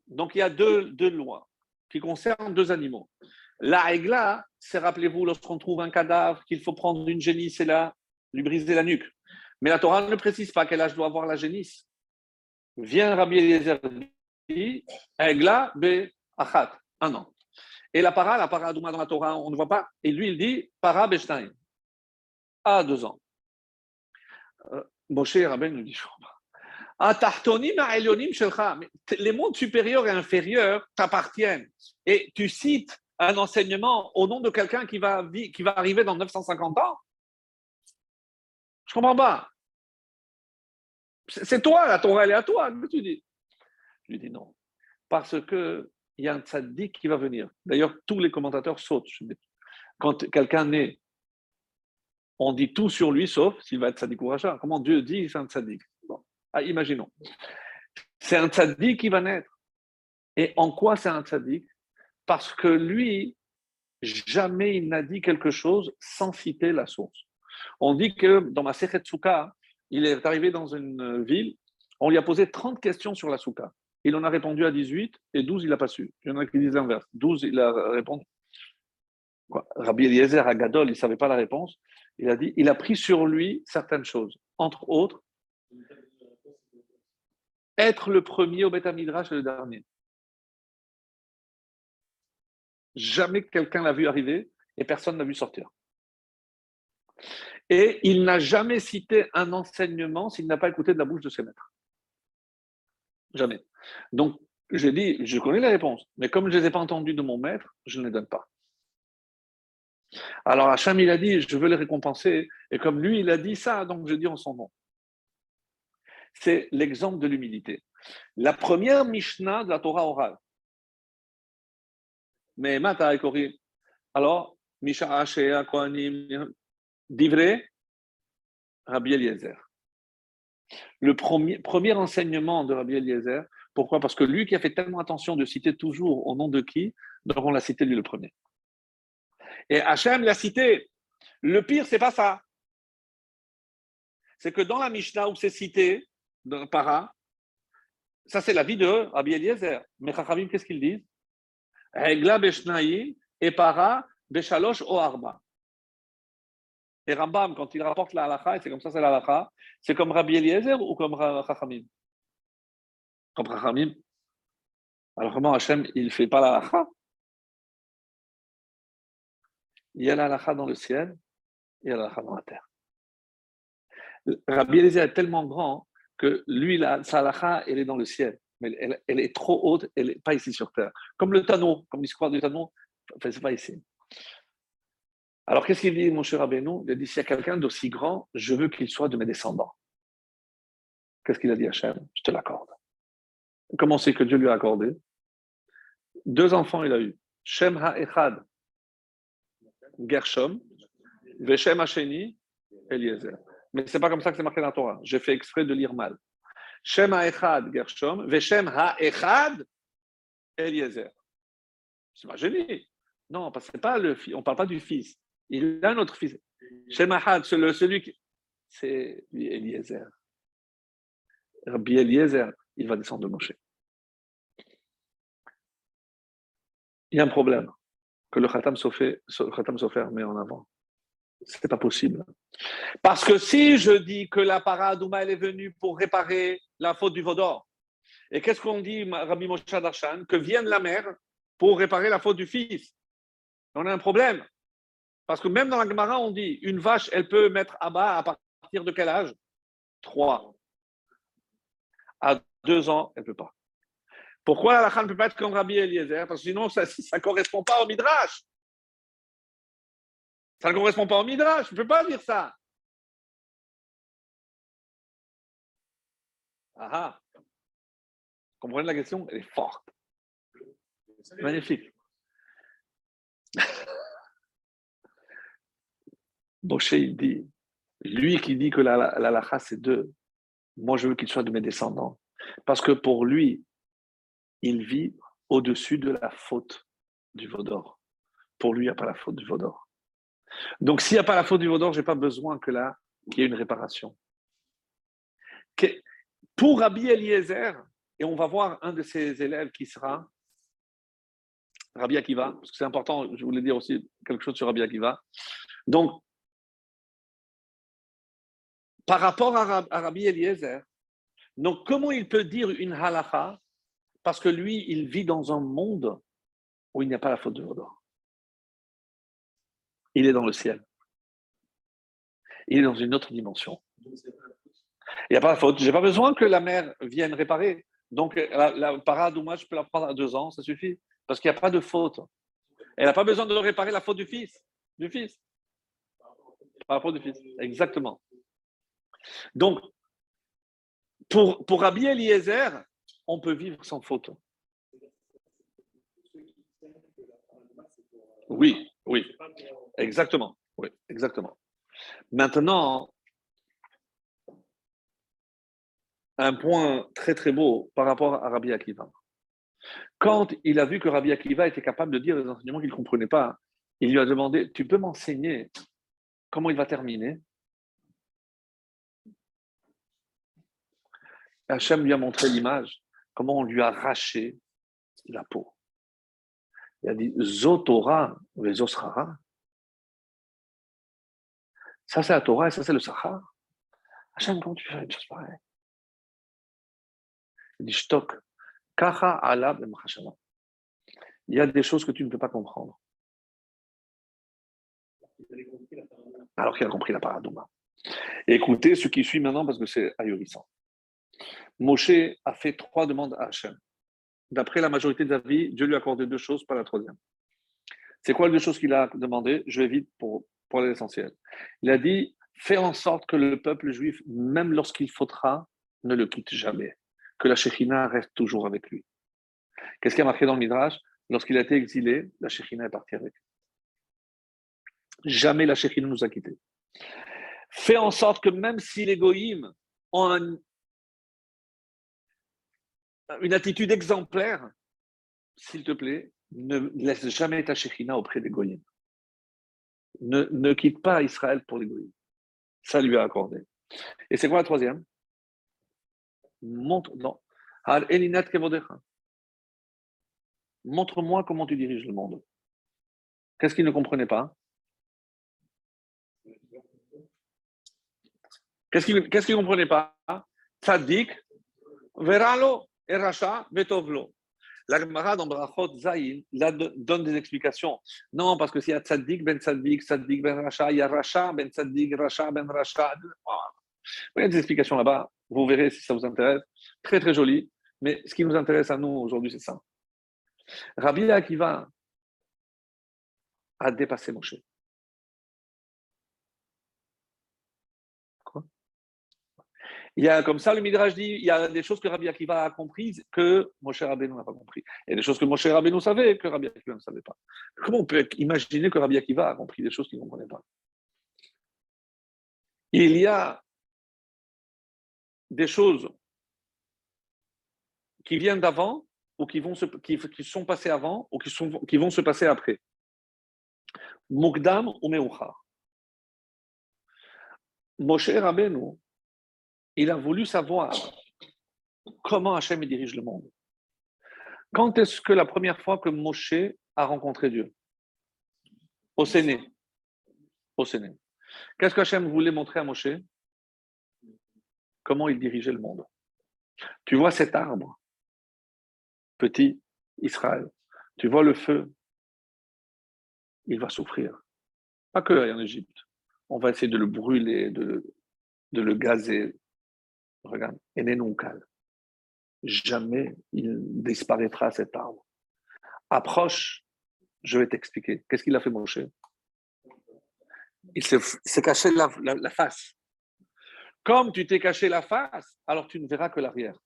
Donc il y a deux, lois qui concerne deux animaux. La là, c'est, rappelez-vous, lorsqu'on trouve un cadavre, qu'il faut prendre une génisse et là, lui briser la nuque. Mais la Torah ne précise pas quel âge doit avoir la génisse. Vient Rabbi Eliezer dit, Aigla be achat, un an. Et la para, la para dans la Torah, on ne voit pas. Et lui, il dit, para beshtaim, à deux ans. Euh, Moshe Rabbi nous dit, les mondes supérieurs et inférieurs t'appartiennent. Et tu cites un enseignement au nom de quelqu'un qui va, qui va arriver dans 950 ans? Je comprends pas. C'est toi, la Torah, elle est à toi. Tu dis? Je lui dis non. Parce qu'il y a un tzaddik qui va venir. D'ailleurs, tous les commentateurs sautent. Quand quelqu'un naît, on dit tout sur lui, sauf s'il va être tzaddik ou rachat. Comment Dieu dit c'est un tzaddik? Ah, imaginons. C'est un tzaddik qui va naître. Et en quoi c'est un tzaddik? Parce que lui, jamais il n'a dit quelque chose sans citer la source. On dit que dans ma Souka, il est arrivé dans une ville, on lui a posé 30 questions sur la Souka. Il en a répondu à 18 et 12, il n'a pas su. Il y en a qui disent l'inverse. 12, il a répondu. Rabbi Eliezer à Gadol, il ne savait pas la réponse. Il a dit il a pris sur lui certaines choses. Entre autres, être le premier au Beth Midrash et le dernier. Jamais quelqu'un l'a vu arriver et personne n'a vu sortir. Et il n'a jamais cité un enseignement s'il n'a pas écouté de la bouche de ses maîtres. Jamais. Donc, j'ai dit, je connais la réponse, mais comme je ne les ai pas entendus de mon maître, je ne les donne pas. Alors Hacham, il a dit, je veux les récompenser, et comme lui, il a dit ça, donc je dis en son nom c'est l'exemple de l'humilité. La première Mishnah de la Torah orale. Mais alors, Misha Ashea Kohanim, Divré, Rabbi Eliezer. Le premier, premier enseignement de Rabbi Eliezer, pourquoi? Parce que lui qui a fait tellement attention de citer toujours au nom de qui, donc on l'a cité lui le premier. Et Hachem l'a cité. Le pire, c'est pas ça. C'est que dans la Mishnah où c'est cité, Ça, c'est la vie de Rabbi Eliezer. Mais Chachamim, qu'est-ce qu'ils disent? Regla et para beshalosh o. Et Rambam, quand il rapporte la halakha, et c'est comme ça, c'est la halakha, c'est comme Rabbi Eliezer ou comme Chachamim? Comme Chachamim. Alors comment Hachem, il ne fait pas la halakha Il y a la halakha dans le ciel, il y a la halakha dans la terre. Rabbi Eliezer est tellement grand que lui, la, sa halakha, elle est dans le ciel. Mais elle, elle est trop haute, elle n'est pas ici sur terre. Comme le Tano, comme l'histoire du Tano, enfin, c'est pas ici. Alors, qu'est-ce qu'il dit, mon cher Rabbeinu? Il a dit s'il y a quelqu'un d'aussi grand, je veux qu'il soit de mes descendants. Qu'est-ce qu'il a dit à Hachem? Je te l'accorde. Comment c'est que Dieu lui a accordé? Deux enfants, il a eu. Shem Ha-Echad, Gershom, Veshem Hasheni, Eliezer. Mais ce n'est pas comme ça que c'est marqué dans la Torah. J'ai fait exprès de lire mal. Shem Ha-Echad, Gershom, Veshem Ha-Echad, Eliezer. C'est pas génie. Non, parce que pas le on ne parle pas du fils. Il a un autre fils. Shem Ha-Echad, celui qui. C'est Eliezer. Rabbi Eliezer, il va descendre de Moshe. Il y a un problème que le Khatam Sofer met en avant. N'est pas possible. Parce que si je dis que la paradouma elle est venue pour réparer la faute du Vaudor, et qu'est-ce qu'on dit, Rabbi Moshe Darshan Que vienne la mère pour réparer la faute du fils? On a un problème. Parce que même dans la Gemara, on dit une vache, elle peut mettre à bas à partir de quel âge? Trois à deux ans, elle ne peut pas. Pourquoi la ne peut pas être comme Rabbi Eliezer? Parce que sinon, ça ne correspond pas au Midrash. Ça ne correspond pas au Midrash. Je ne peux pas dire ça. Ah ah. Vous comprenez la question? Elle est forte. Magnifique. Moshe, il dit, lui qui dit que la, la, la c'est deux, moi, je veux qu'il soit de mes descendants. Parce que pour lui, il vit au-dessus de la faute du Vaudor. Pour lui, il n'y a pas la faute du Vaudor. Donc, s'il n'y a pas la faute du Vaudor, je n'ai pas besoin que là, qu'il y ait une réparation. Pour Rabbi Eliezer, et on va voir un de ses élèves qui sera Rabbi Akiva, parce que c'est important, je voulais dire aussi quelque chose sur Rabbi Akiva. Donc, par rapport à, Rabbi Eliezer. Donc, comment il peut dire une halakha? Parce que lui, il vit dans un monde où il n'y a pas la faute de Vaudor. Il est dans le ciel. Il est dans une autre dimension. Il n'y a pas la faute. Je n'ai pas besoin que la mère vienne réparer. Donc, la, parade ou moi, je peux la prendre à deux ans, ça suffit. Parce qu'il n'y a pas de faute. Elle n'a pas besoin de réparer la faute du fils. Du fils. Par rapport du fils. Exactement. Donc, pour, pour Rabbi on peut vivre sans faute. Oui, oui, exactement. Oui, exactement. Maintenant, un point très très beau par rapport à Rabbi Akiva. Quand il a vu que Rabbi Akiva était capable de dire des enseignements qu'il ne comprenait pas, il lui a demandé Tu peux m'enseigner comment il va terminer? Hachem lui a montré l'image, comment on lui a arraché la peau. Il a dit Zotora Vezosrara. Ça, c'est la Torah et ça, c'est le Sahara. Hachem, comment tu fais une chose pareille? Il dit Shtok, Kacha Alab Il y a des choses que tu ne peux pas comprendre. Alors qu'il a compris la paradouma. Écoutez ce qui suit maintenant parce que c'est ahurissant. Moshe a fait trois demandes à Hachem. D'après la majorité des avis, Dieu lui a accordé deux choses, pas la troisième. C'est quoi les deux choses qu'il a demandé Je vais vite pour, pour l'essentiel. Il a dit Fais en sorte que le peuple juif, même lorsqu'il faudra, ne le quitte jamais. Que la Shekhinah reste toujours avec lui. Qu'est-ce qui a marqué dans le Midrash? Lorsqu'il a été exilé, la Shekhinah est partie avec lui. Jamais la Shekhinah nous a quittés. Fais en sorte que même si les goïms ont un, une attitude exemplaire, s'il te plaît, ne laisse jamais ta Shekhinah auprès des Goyim. Ne, quitte pas Israël pour les Goyim. Ça lui a accordé. Et c'est quoi la troisième? Montre, non. Montre-moi comment tu diriges le monde. Qu'est-ce qu'il ne comprenait pas? Qu'est-ce qu'il ne comprenait pas? Tzadik, et Racha, Betovlo. L'Agmara dans Brachot Zayin là, donne des explications. Non, parce que s'il y a Tzaddik ben Tzaddik, Tzaddik ben Racha, il y a Racha ben Tzaddik, Racha ben Racha. Il y a des explications là-bas. Vous verrez si ça vous intéresse. Très, très joli. Mais ce qui nous intéresse à nous aujourd'hui, c'est ça. Rabbi Akiva a dépassé Moshe. Il y a comme ça, le Midrash dit, il y a des choses que Rabbi Akiva a comprises que Moshe Rabbeinu n'a pas compris. Il y a des choses que Moshe Rabbeinu savait que Rabbi Akiva ne savait pas. Comment on peut imaginer que Rabbi Akiva a compris des choses qu'il ne comprenait pas? Il y a des choses qui viennent d'avant ou qui, vont se, qui, sont passées avant ou qui, sont, qui vont se passer après. Mukdam ou Meuchar? Moshe Rabbeinu il a voulu savoir comment Hachem dirige le monde. Quand est-ce que la première fois que Moshe a rencontré Dieu? Au Séné. Au Séné. Qu'est-ce que Hachem voulait montrer à Moshe? Comment il dirigeait le monde. Tu vois cet arbre, petit Israël. Tu vois le feu. Il va souffrir. Pas que en Égypte. On va essayer de le brûler, de, de le gazer, Regarde, Enenoukal. Jamais il disparaîtra cet arbre. Approche, je vais t'expliquer. Qu'est-ce qu'il a fait, Moshe? Il s'est caché la, face. Comme tu t'es caché la face, alors tu ne verras que l'arrière.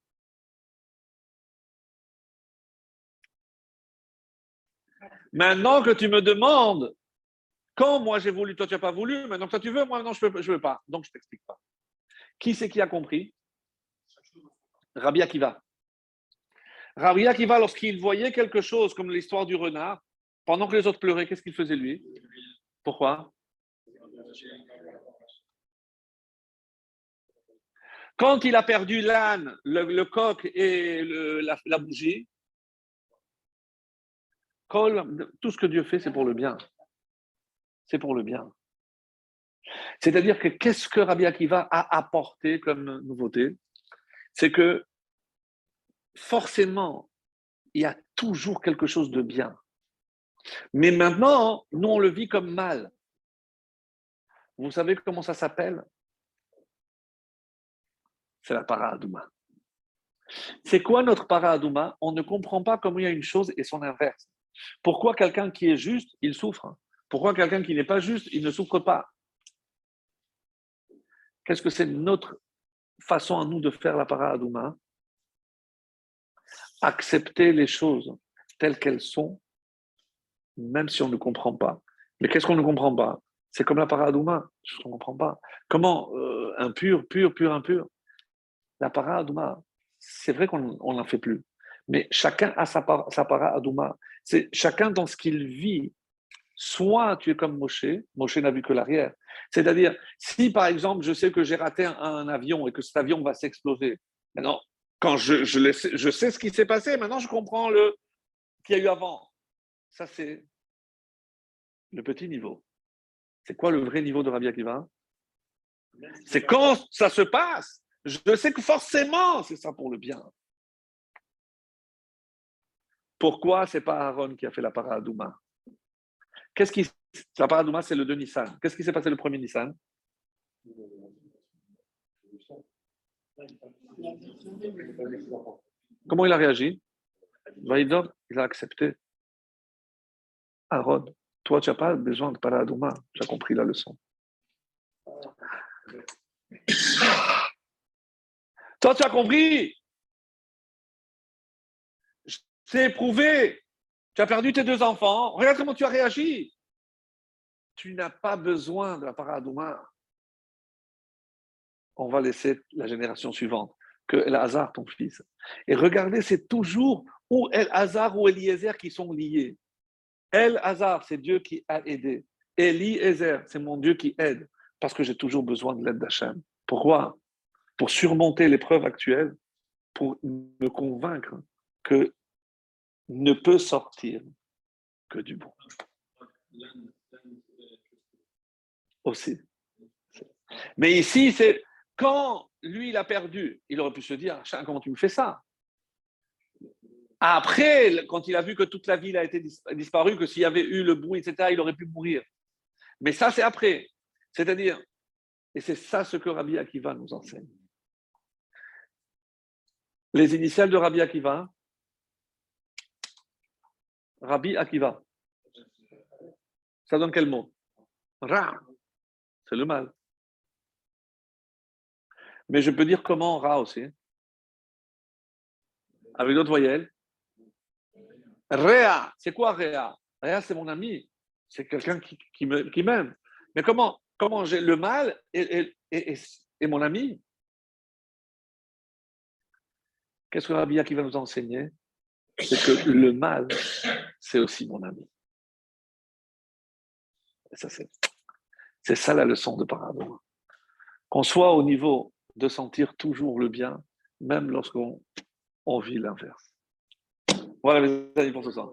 Maintenant que tu me demandes, quand moi j'ai voulu, toi tu n'as pas voulu, maintenant que toi tu veux, moi non, je ne veux pas. Donc je ne t'explique pas. Qui c'est qui a compris? Rabbi Akiva. Rabbi Akiva, lorsqu'il voyait quelque chose comme l'histoire du renard, pendant que les autres pleuraient, qu'est-ce qu'il faisait lui? Pourquoi? Quand il a perdu l'âne, le, coq et la, bougie, tout ce que Dieu fait, c'est pour le bien. C'est pour le bien. C'est-à-dire que qu'est-ce que Rabbi Akiva a apporté comme nouveauté? C'est que forcément, il y a toujours quelque chose de bien. Mais maintenant, nous, on le vit comme mal. Vous savez comment ça s'appelle? C'est la paradouma. C'est quoi notre paradouma? On ne comprend pas comment il y a une chose et son inverse. Pourquoi quelqu'un qui est juste, il souffre? Pourquoi quelqu'un qui n'est pas juste, il ne souffre pas? Qu'est-ce que c'est notre façon à nous de faire la paradouma? Accepter les choses telles qu'elles sont, même si on ne comprend pas. Mais qu'est-ce qu'on ne comprend pas? C'est comme la paradouma, je ne comprends pas. Comment euh, impur, pur, pur, impur La paradouma, c'est vrai qu'on n'en fait plus. Mais chacun a sa, sa paradouma. C'est chacun dans ce qu'il vit. Soit tu es comme Moshe, Moshe n'a vu que l'arrière. C'est-à-dire, si par exemple je sais que j'ai raté un, un, avion et que cet avion va s'exploser, maintenant quand je, je, je sais ce qui s'est passé, maintenant je comprends le qu'il y a eu avant. Ça, c'est le petit niveau. C'est quoi le vrai niveau de Rabbi Akiva? C'est quand ça se passe. Je sais que forcément, c'est ça pour le bien. Pourquoi c'est pas Aaron qui a fait la paradouma Qu'est-ce qui la paradouma, c'est le de Nissan. Qu'est-ce qui s'est passé le premier Nissan? Comment il a réagi? Il a accepté. Aaron, toi, tu n'as pas besoin de paradouma. Tu as compris la leçon. Toi, tu as compris? C'est éprouvé. Tu as perdu tes deux enfants. Regarde comment tu as réagi. Tu n'as pas besoin de la paradouma on va laisser la génération suivante, que El Hazar, ton fils. Et regardez, c'est toujours ou El Hazar ou Eliezer qui sont liés. El Hazar, c'est Dieu qui a aidé. Eliezer, c'est mon Dieu qui aide, parce que j'ai toujours besoin de l'aide d'Hachem. Pourquoi? Pour surmonter l'épreuve actuelle, pour me convaincre que ne peut sortir que du bon. Aussi. Mais ici, c'est quand lui, il a perdu, il aurait pu se dire, comment tu me fais ça? Après, quand il a vu que toute la ville a été disparue, que s'il y avait eu le bruit, etc., il aurait pu mourir. Mais ça, c'est après. C'est-à-dire, et c'est ça ce que Rabbi Akiva nous enseigne. Les initiales de Rabbi Akiva, Rabbi Akiva. Ça donne quel mot? Ra. C'est le mal. Mais je peux dire comment Ra aussi. Avec d'autres voyelles. Réa. C'est quoi Réa? Réa, c'est mon ami. C'est quelqu'un qui, qui m'aime. Mais comment, comment j'ai le mal et, et, mon ami? Qu'est-ce que Rabbi qui va nous enseigner? C'est que le mal, c'est aussi mon ami. ça, c'est, c'est ça la leçon de Parado. Qu'on soit au niveau de sentir toujours le bien, même lorsqu'on on vit l'inverse. Voilà les amis pour ce soir.